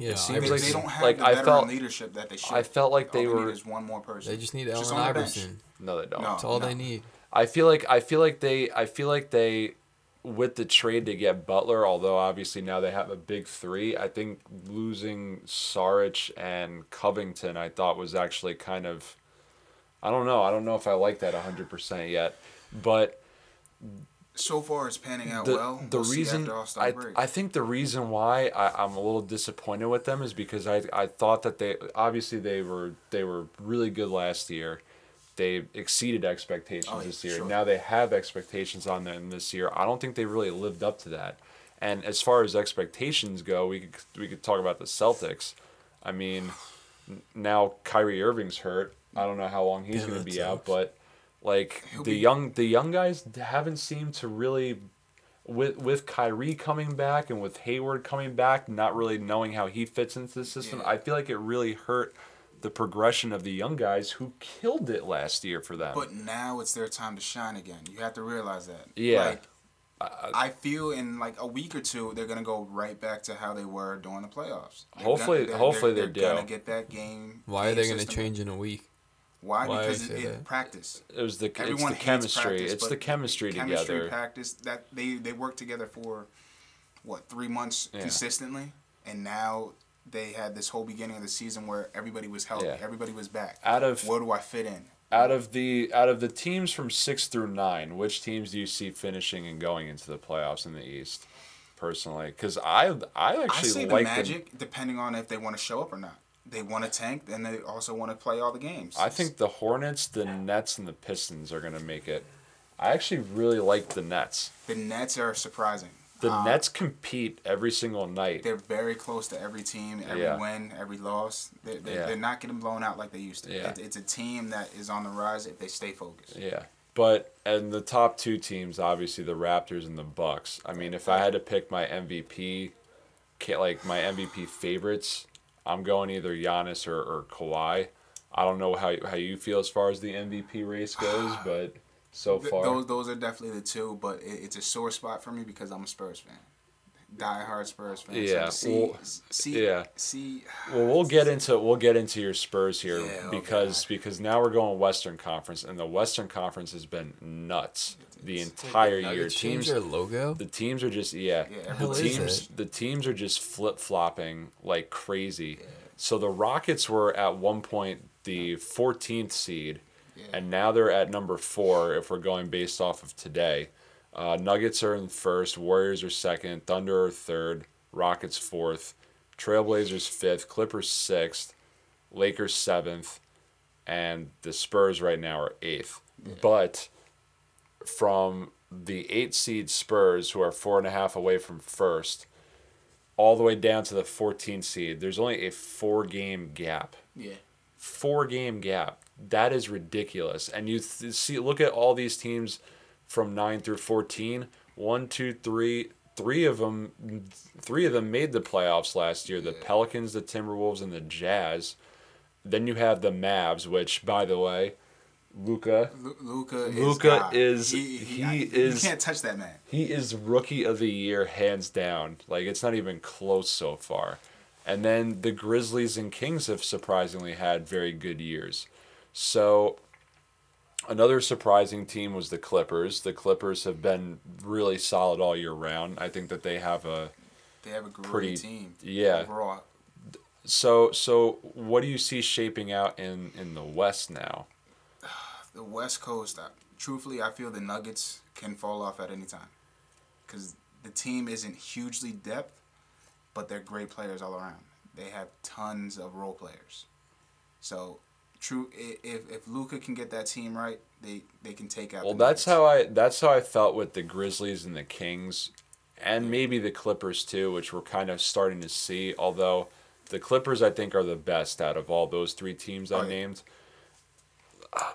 Exactly. Yeah, seems They, like- they don't have like, the I felt- leadership that they should. I felt like All they need were. is one more person. they just need Just Allen on the. Iverson. No, they don't. No. That's all they need. I feel like I feel like they I feel like they with the trade to get Butler, although obviously now they have a big three, I think losing Saric and Covington I thought was actually kind of I don't know. I don't know if I like that hundred percent yet. But So far, it's panning out the, well. the We'll see reason after I, break. I think the reason why I, I'm a little disappointed with them is because I, I thought that they obviously they were they were really good last year. They exceeded expectations Oh, this year. sure. Now they have expectations on them this year. I don't think they really lived up to that. And as far as expectations go, we could we could talk about the Celtics. I mean, now Kyrie Irving's hurt. I don't know how long he's Yeah, going to that be out, but like He'll the be- young the young guys haven't seemed to really with with Kyrie coming back and with Hayward coming back, not really knowing how he fits into the system, Yeah. I feel like it really hurt the progression of the young guys who killed it last year for them. But now it's their time to shine again. You have to realize that. Yeah. Like, I feel in like a week or two they're gonna go right back to how they were during the playoffs. They're Hopefully- gonna- hopefully they're, they they're gonna do. get that game. Why are game they going to change in a week? Why? why because it, it practice. it was the it's Everyone the chemistry. practice, it's the chemistry, chemistry together. practice that they they worked together for what three months Yeah. consistently, and now they had this whole beginning of the season where everybody was healthy, Yeah. everybody was back. Out of Where do I fit in? out of the out of the teams from six through nine, which teams do you see finishing and going into the playoffs in the East? Personally, because I I I actually the like Magic, depending on if they want to show up or not. They want to tank, and they also want to play all the games. I think the Hornets, the Nets, and the Pistons are gonna make it. I actually really like the Nets. the Nets are surprising. The Uh, Nets compete every single night. They're very close to every team, every Yeah. win, every loss. They're, they're, Yeah. they're not getting blown out like they used to. Yeah. It, it's a team that is on the rise if they stay focused. Yeah, but and the top two teams, obviously the Raptors and the Bucks. I mean, if I had to pick my MVP, like my MVP favorites, I'm going either Giannis or, or Kawhi. I don't know how how you feel as far as the MVP race goes, <sighs> but so Th- far, those those are definitely the two, but it, it's a sore spot for me because I'm a Spurs fan, die hard Spurs fans. Yeah, see, well, see, yeah. see. Well, we'll get into we'll get into your Spurs here Yeah, because God. because now we're going Western Conference and the Western Conference has been nuts the It's- entire year. Teams their logo. the teams are just yeah, Yeah, the teams the teams are just flip flopping like crazy. Yeah. So the Rockets were at one point the 14th seed, Yeah. and now they're at number four if we're going based off of today. Uh, Nuggets are in first, Warriors are second, Thunder are third, Rockets fourth, Trailblazers fifth, Clippers sixth, Lakers seventh, and the Spurs right now are eighth. But from the eight seed Spurs, who are four and a half away from first, all the way down to the 14 seed, there's only a four game gap. Yeah, Four game gap. That is ridiculous. And you th- see, look at all these teams from nine through 14. One, two, three. Three of them, three of them made the playoffs last year. The Pelicans, the Timberwolves, and the Jazz. Then you have the Mavs, which, by the way, Luka, Luka. Is Luka God. is- He, he I- is- You can't touch that man. He is rookie of the year hands down. Like it's not even close so far. And then the Grizzlies and Kings have surprisingly had very good years. So another surprising team was the Clippers. The Clippers have been really solid all year round. I think that they have a They have a great Pretty- team. yeah. Overall, so so what do you see shaping out in in the West now? <sighs> the West Coast. I, truthfully, I feel the Nuggets can fall off at any time, because the team isn't hugely depth, but they're great players all around. They have tons of role players. So, true. If if Luka can get that team right, they they can take out. Well, the that's how I that's how I felt with the Grizzlies and the Kings, and maybe the Clippers too, which we're kind of starting to see. Although the Clippers, I think, are the best out of all those three teams I Oh, yeah. named.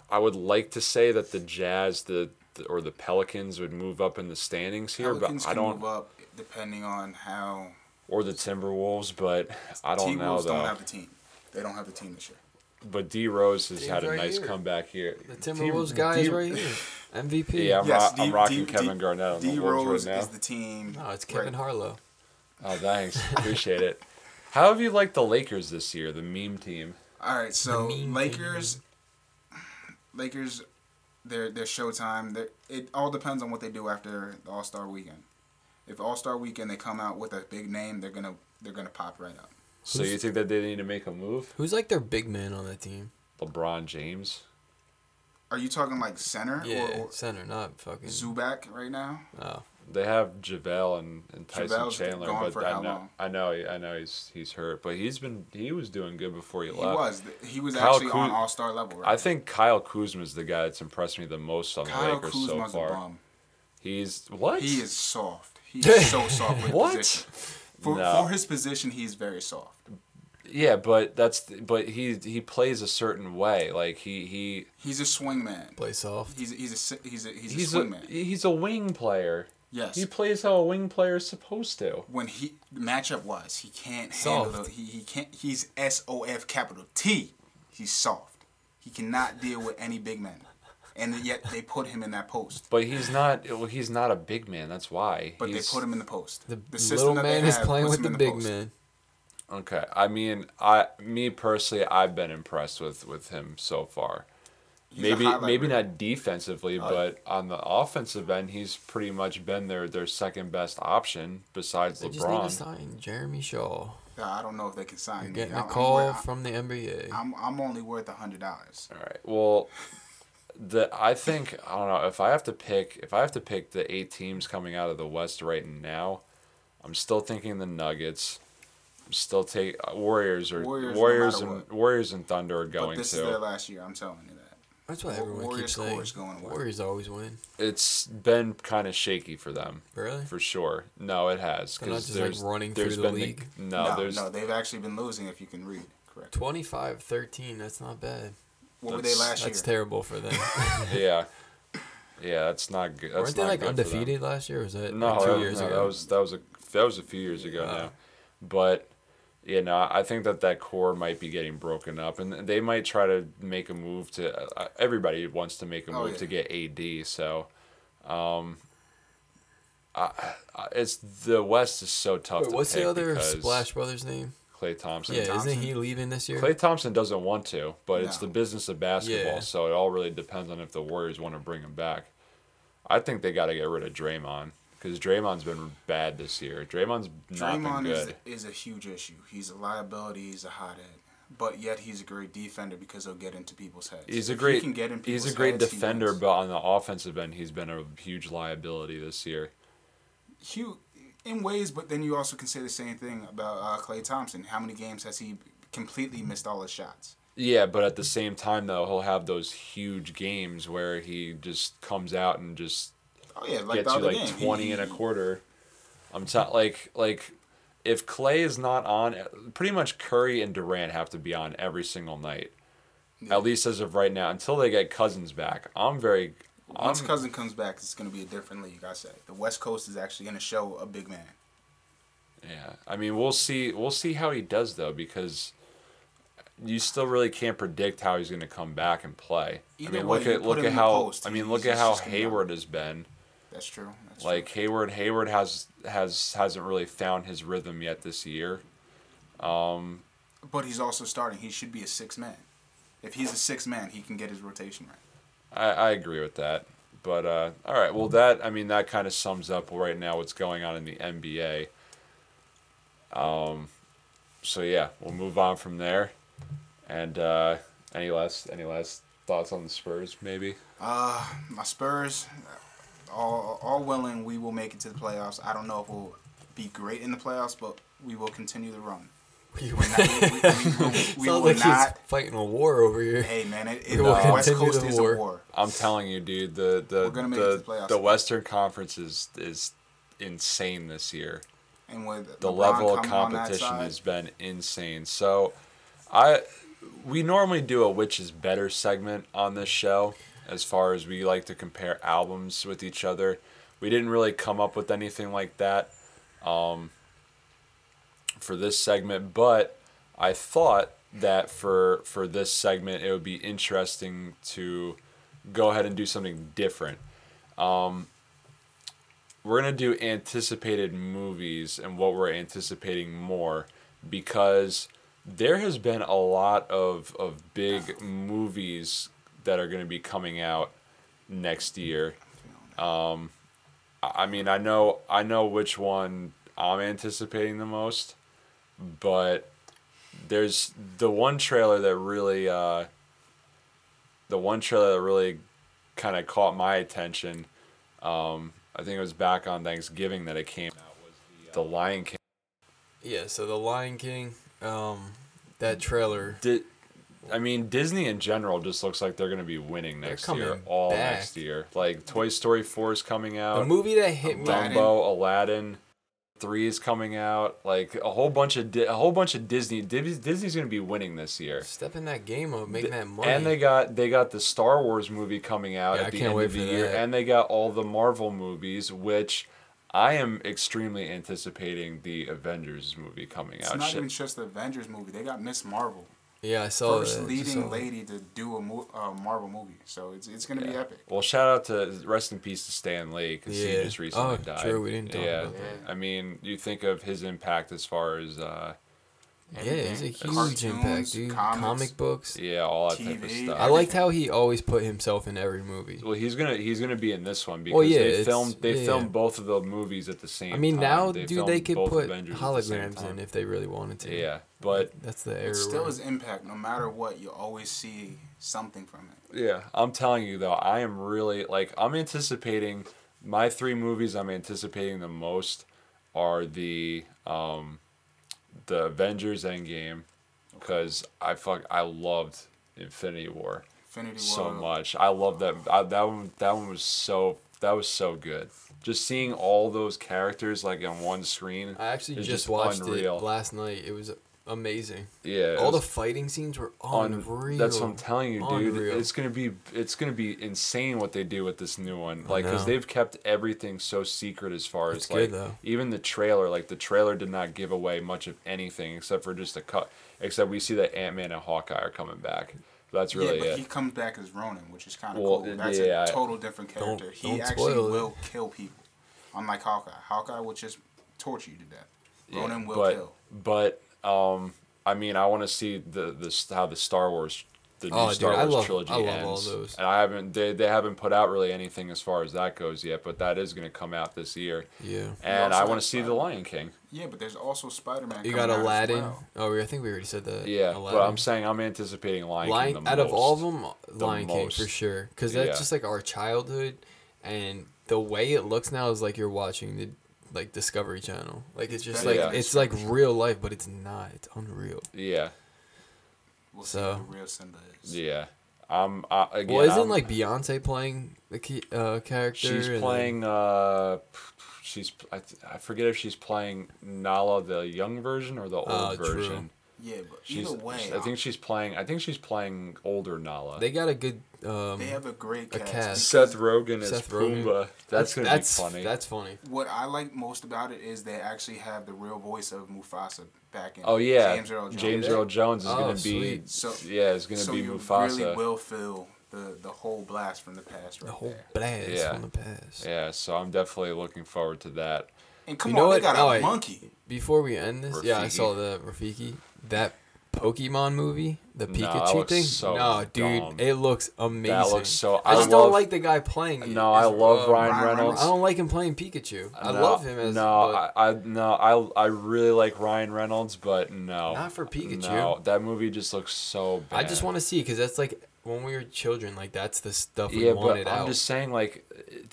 I would like to say that the Jazz, the th- or the Pelicans would move up in the standings here, Pelicans but I don't, move up depending on how or the Timberwolves, but I don't T know though. don't have the team. They don't have the team this year. But D Rose has Team's had a right nice here. comeback here. The Team- Timberwolves guy is right here. MVP. Yeah, I'm, Yes, ro- I'm rocking D- Kevin D- Garnett on D the Wolves Rose right now. is the team. No, it's Kevin right. Harlow. Oh, thanks. <laughs> Appreciate it. How have you liked the Lakers this year, the meme team? All right, so mean Lakers, Lakers, their their showtime. Their, it all depends on what they do after the All Star weekend. If All Star weekend they come out with a big name, they're gonna they're gonna pop right up. So Who's- you think that they need to make a move? Who's like their big man on that team? LeBron James. Are you talking like center Yeah, or, or center, not fucking. Zubac right now? Oh, They have JaVale and, and Tyson JaVale's Chandler, gone but for I how know long? I know I know he's he's hurt, but he's been he was doing good before he He left. He was he was Kyle actually on All Star level. Right I think Kyle Kuzma's the guy that's impressed me the most on the Kyle Lakers Kuzma's so a far. bum. He's what? He is soft. He's <laughs> so soft with What? position. For, No. for his position, he's very soft. Yeah, but that's but he he plays a certain way. Like he he He's a swing man. Play soft. He's a, he's a he's a he's, he's a a man. he's a wing player. Yes. He plays how a wing player is supposed to. when he matchup wise, he can't Soft. handle the, he he can't he's S O F capital T. He's soft. He cannot deal with any big man. And yet they put him in that post. But he's not. Well, he's not a big man. That's why. But He's- they put him in the post. The, system little that they man is playing with him the big post. man. Okay, I mean, I me personally, I've been impressed with with him so far. He's maybe maybe reel. not defensively, Oh, but on the offensive end, he's pretty much been their their second best option besides They just need to sign Jeremy Shaw. Yeah, I don't know if they can sign You're me. getting I'm, a I'm call worth- from the NBA. I'm, I'm only worth a hundred dollars. All right. Well, the I think I don't know if I have to pick if I have to pick the eight teams coming out of the West right now, I'm still thinking the Nuggets. I'm still take uh, Warriors or Warriors, Warriors, no and what. Warriors and Thunder are But going this to. This is their last year. I'm telling you that. That's what everyone Warriors keeps saying. score's going away. Warriors always win. it's been kind of shaky for them Really? for sure. No, it has. They're not 'cause just, like, there's- running there's through the been league? no, no, there's no, they've actually been losing. If you can read correct. 25 13. That's not bad. What were they That's- last That's year? terrible for them. <laughs> yeah, yeah. That's not good. That's Weren't they not like good undefeated last year? Or was that No, like two that, years no, ago? that was that was a that was a few years ago Wow. now, but you know I think that that core might be getting broken up, and they might try to make a move to. Uh, everybody wants to make a Oh, move yeah. to get AD, so. Um, I, I, it's the West is so tough. Wait, to what's the other because Splash Brothers name? Klay Thompson. Yeah, Thompson? isn't he leaving this year? Klay Thompson doesn't want to, but it's the business of basketball, Yeah. so it all really depends on if the Warriors want to bring him back. I think they got to get rid of Draymond because Draymond's been bad this year. Draymond's not Draymond been is, good. is a huge issue. He's a liability. He's a hot hothead. But yet he's a great defender because he'll get into people's heads. He's a If he great can get in he's a great heads, defender, but on the offensive end, he's been a huge liability this year. Hu in ways, but then you also can say the same thing about uh, Klay Thompson. How many games has he completely missed all his shots? Yeah, but at the same time, though, he'll have those huge games where he just comes out and just Oh yeah, like gets you like game. Twenty and a quarter. I'm t- like like if Klay is not on, pretty much Curry and Durant have to be on every single night. Yeah. At least as of right now, until they get Cousins back. I'm very. Once I'm, cousin comes back, it's going to be a different league. I say the West Coast is actually going to show a big man. Yeah, I mean, we'll see. We'll see how he does though, because you still really can't predict how he's going to come back and play. Either I mean, way, look at look at how. post, I mean, look at how just gonna be Hayward has been. That's true. That's Like true. Hayward, Hayward has has hasn't really found his rhythm yet this year. Um, But he's also starting. He should be a six man. If he's a six man, he can get his rotation right. I, I agree with that. But uh, all right, well that I mean that kind of sums up right now what's going on in the NBA. Um, so yeah, we'll move on from there. And uh, any last any last thoughts on the Spurs maybe? Uh, my Spurs, all all willing, we will make it to the playoffs. I don't know if we'll be great in the playoffs, but we will continue the run. We, We're not, we, we, we, we, we <laughs> Sounds will like he's not. fighting a war over here. Hey man, it, it, We will the West Coast is war. a war. I'm telling you, dude, the the We're gonna make it to the, the playoffs. the Western Conference is is insane this year. And with the LeBron level of coming on that competition has been insane. So, I we normally do a which is better segment on this show. as far as we like to compare albums with each other. We didn't really come up with anything like that um, for this segment, but I thought that for for this segment it would be interesting to go ahead and do something different. Um, we're gonna do anticipated movies and what we're anticipating more because there has been a lot of of big movies that are gonna be coming out next year. Um, I mean, I know I know which one I'm anticipating the most, but there's the one trailer that really uh, the one trailer that really kind of caught my attention. Um, I think it was back on Thanksgiving that it came out was the, uh, the Lion King. Yeah, so the Lion King, um, that trailer. Did I mean Disney in general just looks like they're gonna be winning next year, all back. next year. Like Toy Story four is coming out. The movie that hit me. Aladdin. Dumbo, Aladdin, three is coming out. Like a whole bunch of Di- a whole bunch of Disney. Dis- Disney's gonna be winning this year. Stepping that game up, making that money. And they got they got the Star Wars movie coming out Yeah, I at the can't end wait of the for year, that. and they got all the Marvel movies, which I am extremely anticipating the Avengers movie coming It's out. not Shit. even just the Avengers movie. They got Miss Marvel, yeah, I saw first that. leading saw- lady to do a mo- uh, Marvel movie. So it's it's gonna be Yeah. epic. Well, shout out to rest in peace to Stan Lee because he just recently Oh, died. true, we didn't talk yeah, about that. I mean, you think of his impact as far as uh, Yeah, it's a huge Cartoons, impact, dude. comics. Comic books. yeah, all that type of TV, stuff. I liked how he always put himself in every movie. Well, he's gonna he's gonna be in this one because Well, yeah, they it's- filmed they yeah. filmed both of the movies at the same. Time. I mean, time. now, They dude, they could both put Avengers at the same holograms in time. if they really wanted to. Yeah, but That's the era. It still we're is impact. No matter what, you always see something from it. yeah, I'm telling you though, I am really like I'm anticipating my three movies. I'm anticipating the most are the um, the Avengers Endgame because I fuck I loved Infinity War Infinity War. so much. I love that. I, that one. That one was so. That was so good. Just seeing all those characters like on one screen. I actually just, just watched unreal. it last night. It was amazing. Yeah. it All the fighting scenes were un- unreal. That's what I'm telling you, dude. Unreal. It's gonna be. It's gonna be insane what they do with this new one. Like, cause they've kept everything so secret as far It's as good, like though. even the trailer. Like the trailer did not give away much of anything except for just a cut. Except we see that Ant Man and Hawkeye are coming back. That's really yeah, but it. he comes back as Ronin, which is kind of Well, cool. That's yeah, I- a total different Don't- character. he don't actually spoil it. will kill people, unlike Hawkeye. Hawkeye will just torture you to death. Yeah, Ronin will but, kill. But um, I mean, I want to see the the how the Star Wars the new Oh, dude, Star I Wars love- trilogy I love ends. all those. And I haven't they, they haven't put out really anything as far as that goes yet, but that is going to come out this year. Yeah. And I want to see the Spider-Man. Lion King. Yeah, but there's also Spider Man. You got Aladdin. Oh, I think we already said that. Yeah, Aladdin. but I'm saying I'm anticipating Lion, Lion, King the out of all of most. them, The Lion King most. for sure, because that's Yeah. just like our childhood, and the way it looks now is like you're watching the like Discovery Channel. Like it's just like Yeah. it's like real life, but it's not. It's unreal. Yeah, We'll So- see who real Simba is. yeah. I'm uh, again. well, isn't I'm- like Beyonce playing the key, uh, character? she's and then- playing. Uh, she's I, I forget if she's playing Nala the young version or the old true. version. Yeah, but She's, either way, I think she's playing. I think she's playing older Nala. They got a good. Um, they have a great a cast. cast. Seth Rogen as Seth Rogen. Pumbaa. That's, gonna that's be funny. That's funny. What I like most about it is they actually have the real voice of Mufasa back in. oh yeah, James Earl Jones. James Earl Jones is Oh, gonna be. sweet. So- yeah, it's gonna so be you Mufasa. really will feel the the whole blast from the past right The whole there. blast Yeah. from the past. Yeah, so I'm definitely looking forward to that. And come You know on, what? they got Oh, a wait. monkey. Before we end this, yeah, I saw the Rafiki. That Pokemon movie, the No, Pikachu looks thing. so no, dude, dumb. it looks amazing. That looks so. I just love, don't like the guy playing. it. No, I love uh, Ryan. Reynolds. I don't like him playing Pikachu. I No, love him as no. but I, I no, I I really like Ryan Reynolds, but no, Not for Pikachu. No, that movie just looks so bad. I just want to see because that's like when we were children. Like that's the stuff we Yeah, but I'm out. just saying, like,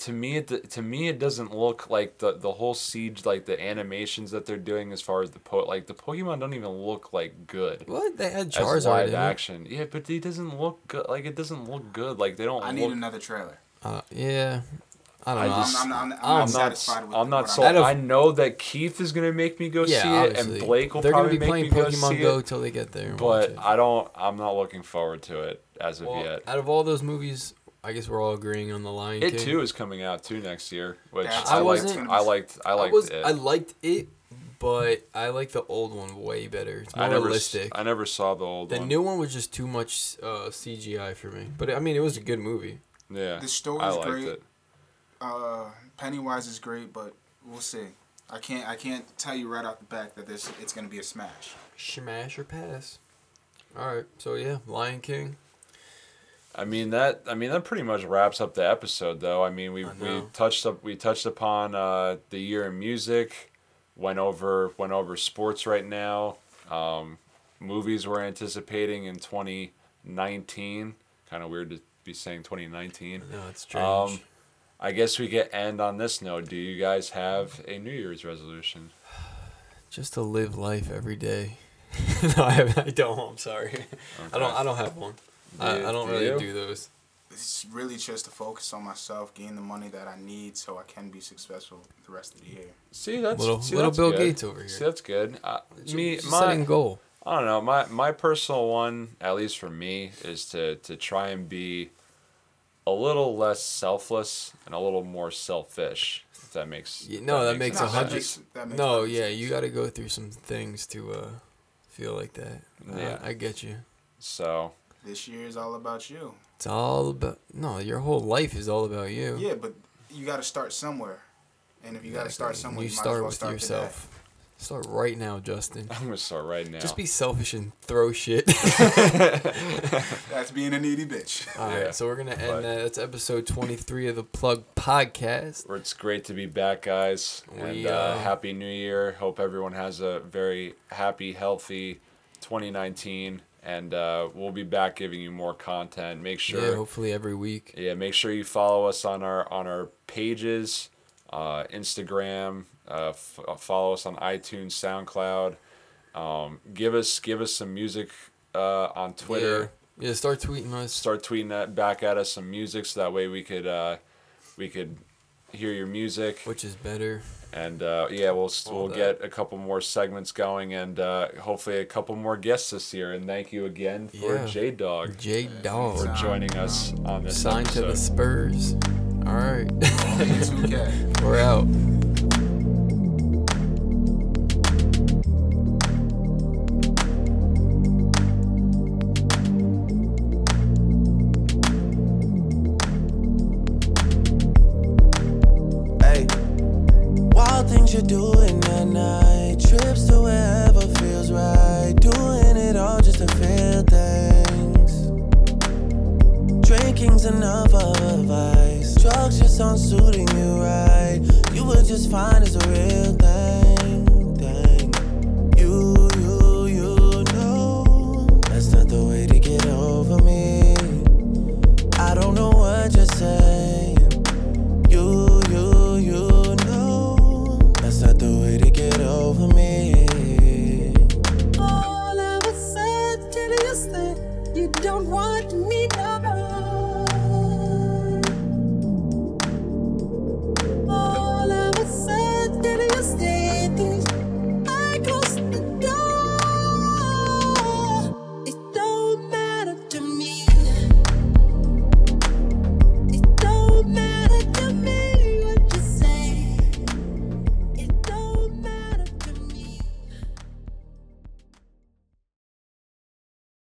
to me, it to me, it doesn't look like the the whole siege, like the animations that they're doing as far as the po, like the Pokemon don't even look like good. what they had As Charizard live in it. action, yeah, but he doesn't look good. Like it doesn't look good. Like they don't I need look. another trailer. Uh, yeah, I don't I know. just- I'm, I'm, I'm, I'm, I'm not I'm not. satisfied with I'm not sold. Out of- I know that Keith is gonna make me go yeah, see it, obviously. and Blake will They're probably gonna be make playing me go Pokemon see Go it. till they get there. But. I don't. I'm not looking forward to it as of Well, yet. out of all those movies, I guess we're all agreeing on the Lion It King. too is coming out too next year, which That's- I, I liked. wasn't- I liked. I I liked it. I liked it, but I like the old one way better. It's more I never. realistic. I never saw the old one. the one. new one was just too much uh, CGI for me. But I mean, it was a good movie. yeah, The story's I liked great. it. Uh, Pennywise is great, but we'll see. I can't. I can't tell you right off the back that this it's gonna be a smash. Smash or pass. All right, so yeah, Lion King. I mean that. I mean that pretty much wraps up the episode, though. I mean we I we touched up. We touched upon uh, the year in music. Went over went over sports right now. Um, movies we're anticipating in twenty nineteen. Kind of weird to be saying twenty nineteen. No, it's strange. Um, I guess we get end on this note. Do you guys have a New Year's resolution? just to live life every day. <laughs> no, I, I don't. I'm sorry. I don't. I don't have one. I, Do- I don't do really you? do those. It's really just to focus on myself, gain the money that I need, so I can be successful the rest of the year. See, that's Little see, little that's Bill good. Gates over here. See, that's good. Uh, me, my, setting goal. I don't know. My my personal one, at least for me, is to to try and be a little less selfless and a little more selfish. If that makes Yeah, no, that makes No, a hundred. that makes No, perfect yeah, sense. you got to go through some things to uh, feel like that. Yeah. I, I get you. so. This year is all about you. It's all about no. Your whole life is all about you. Yeah, but you got to start somewhere, and if you got to start somewhere, You you, start might as well with start yourself. Start right now, Justin. I'm gonna start right now. Just be selfish and throw shit. <laughs> That's being a needy bitch. All right, Yeah, so we're gonna end but- that. That's episode twenty-three of the Plug Podcast. Well, It's great to be back, guys. We, and uh, uh, happy New Year. Hope everyone has a very happy, healthy 2019. And uh, we'll be back giving you more content. Make sure, Yeah, yeah, hopefully every week. Yeah, make sure you follow us on our on our pages, uh, Instagram. Uh, f- uh, follow us on iTunes, SoundCloud. Um, give us give us some music uh, on Twitter. Yeah. yeah, start tweeting us. start tweeting that back at us some music so that way we could uh, we could hear your music which is better. and uh, yeah we'll All we'll that. get a couple more segments going and uh, hopefully a couple more guests this year and thank you again for Yeah. J Dog J Dog for joining us on this signed to the. Spurs. All right, <laughs> we're out.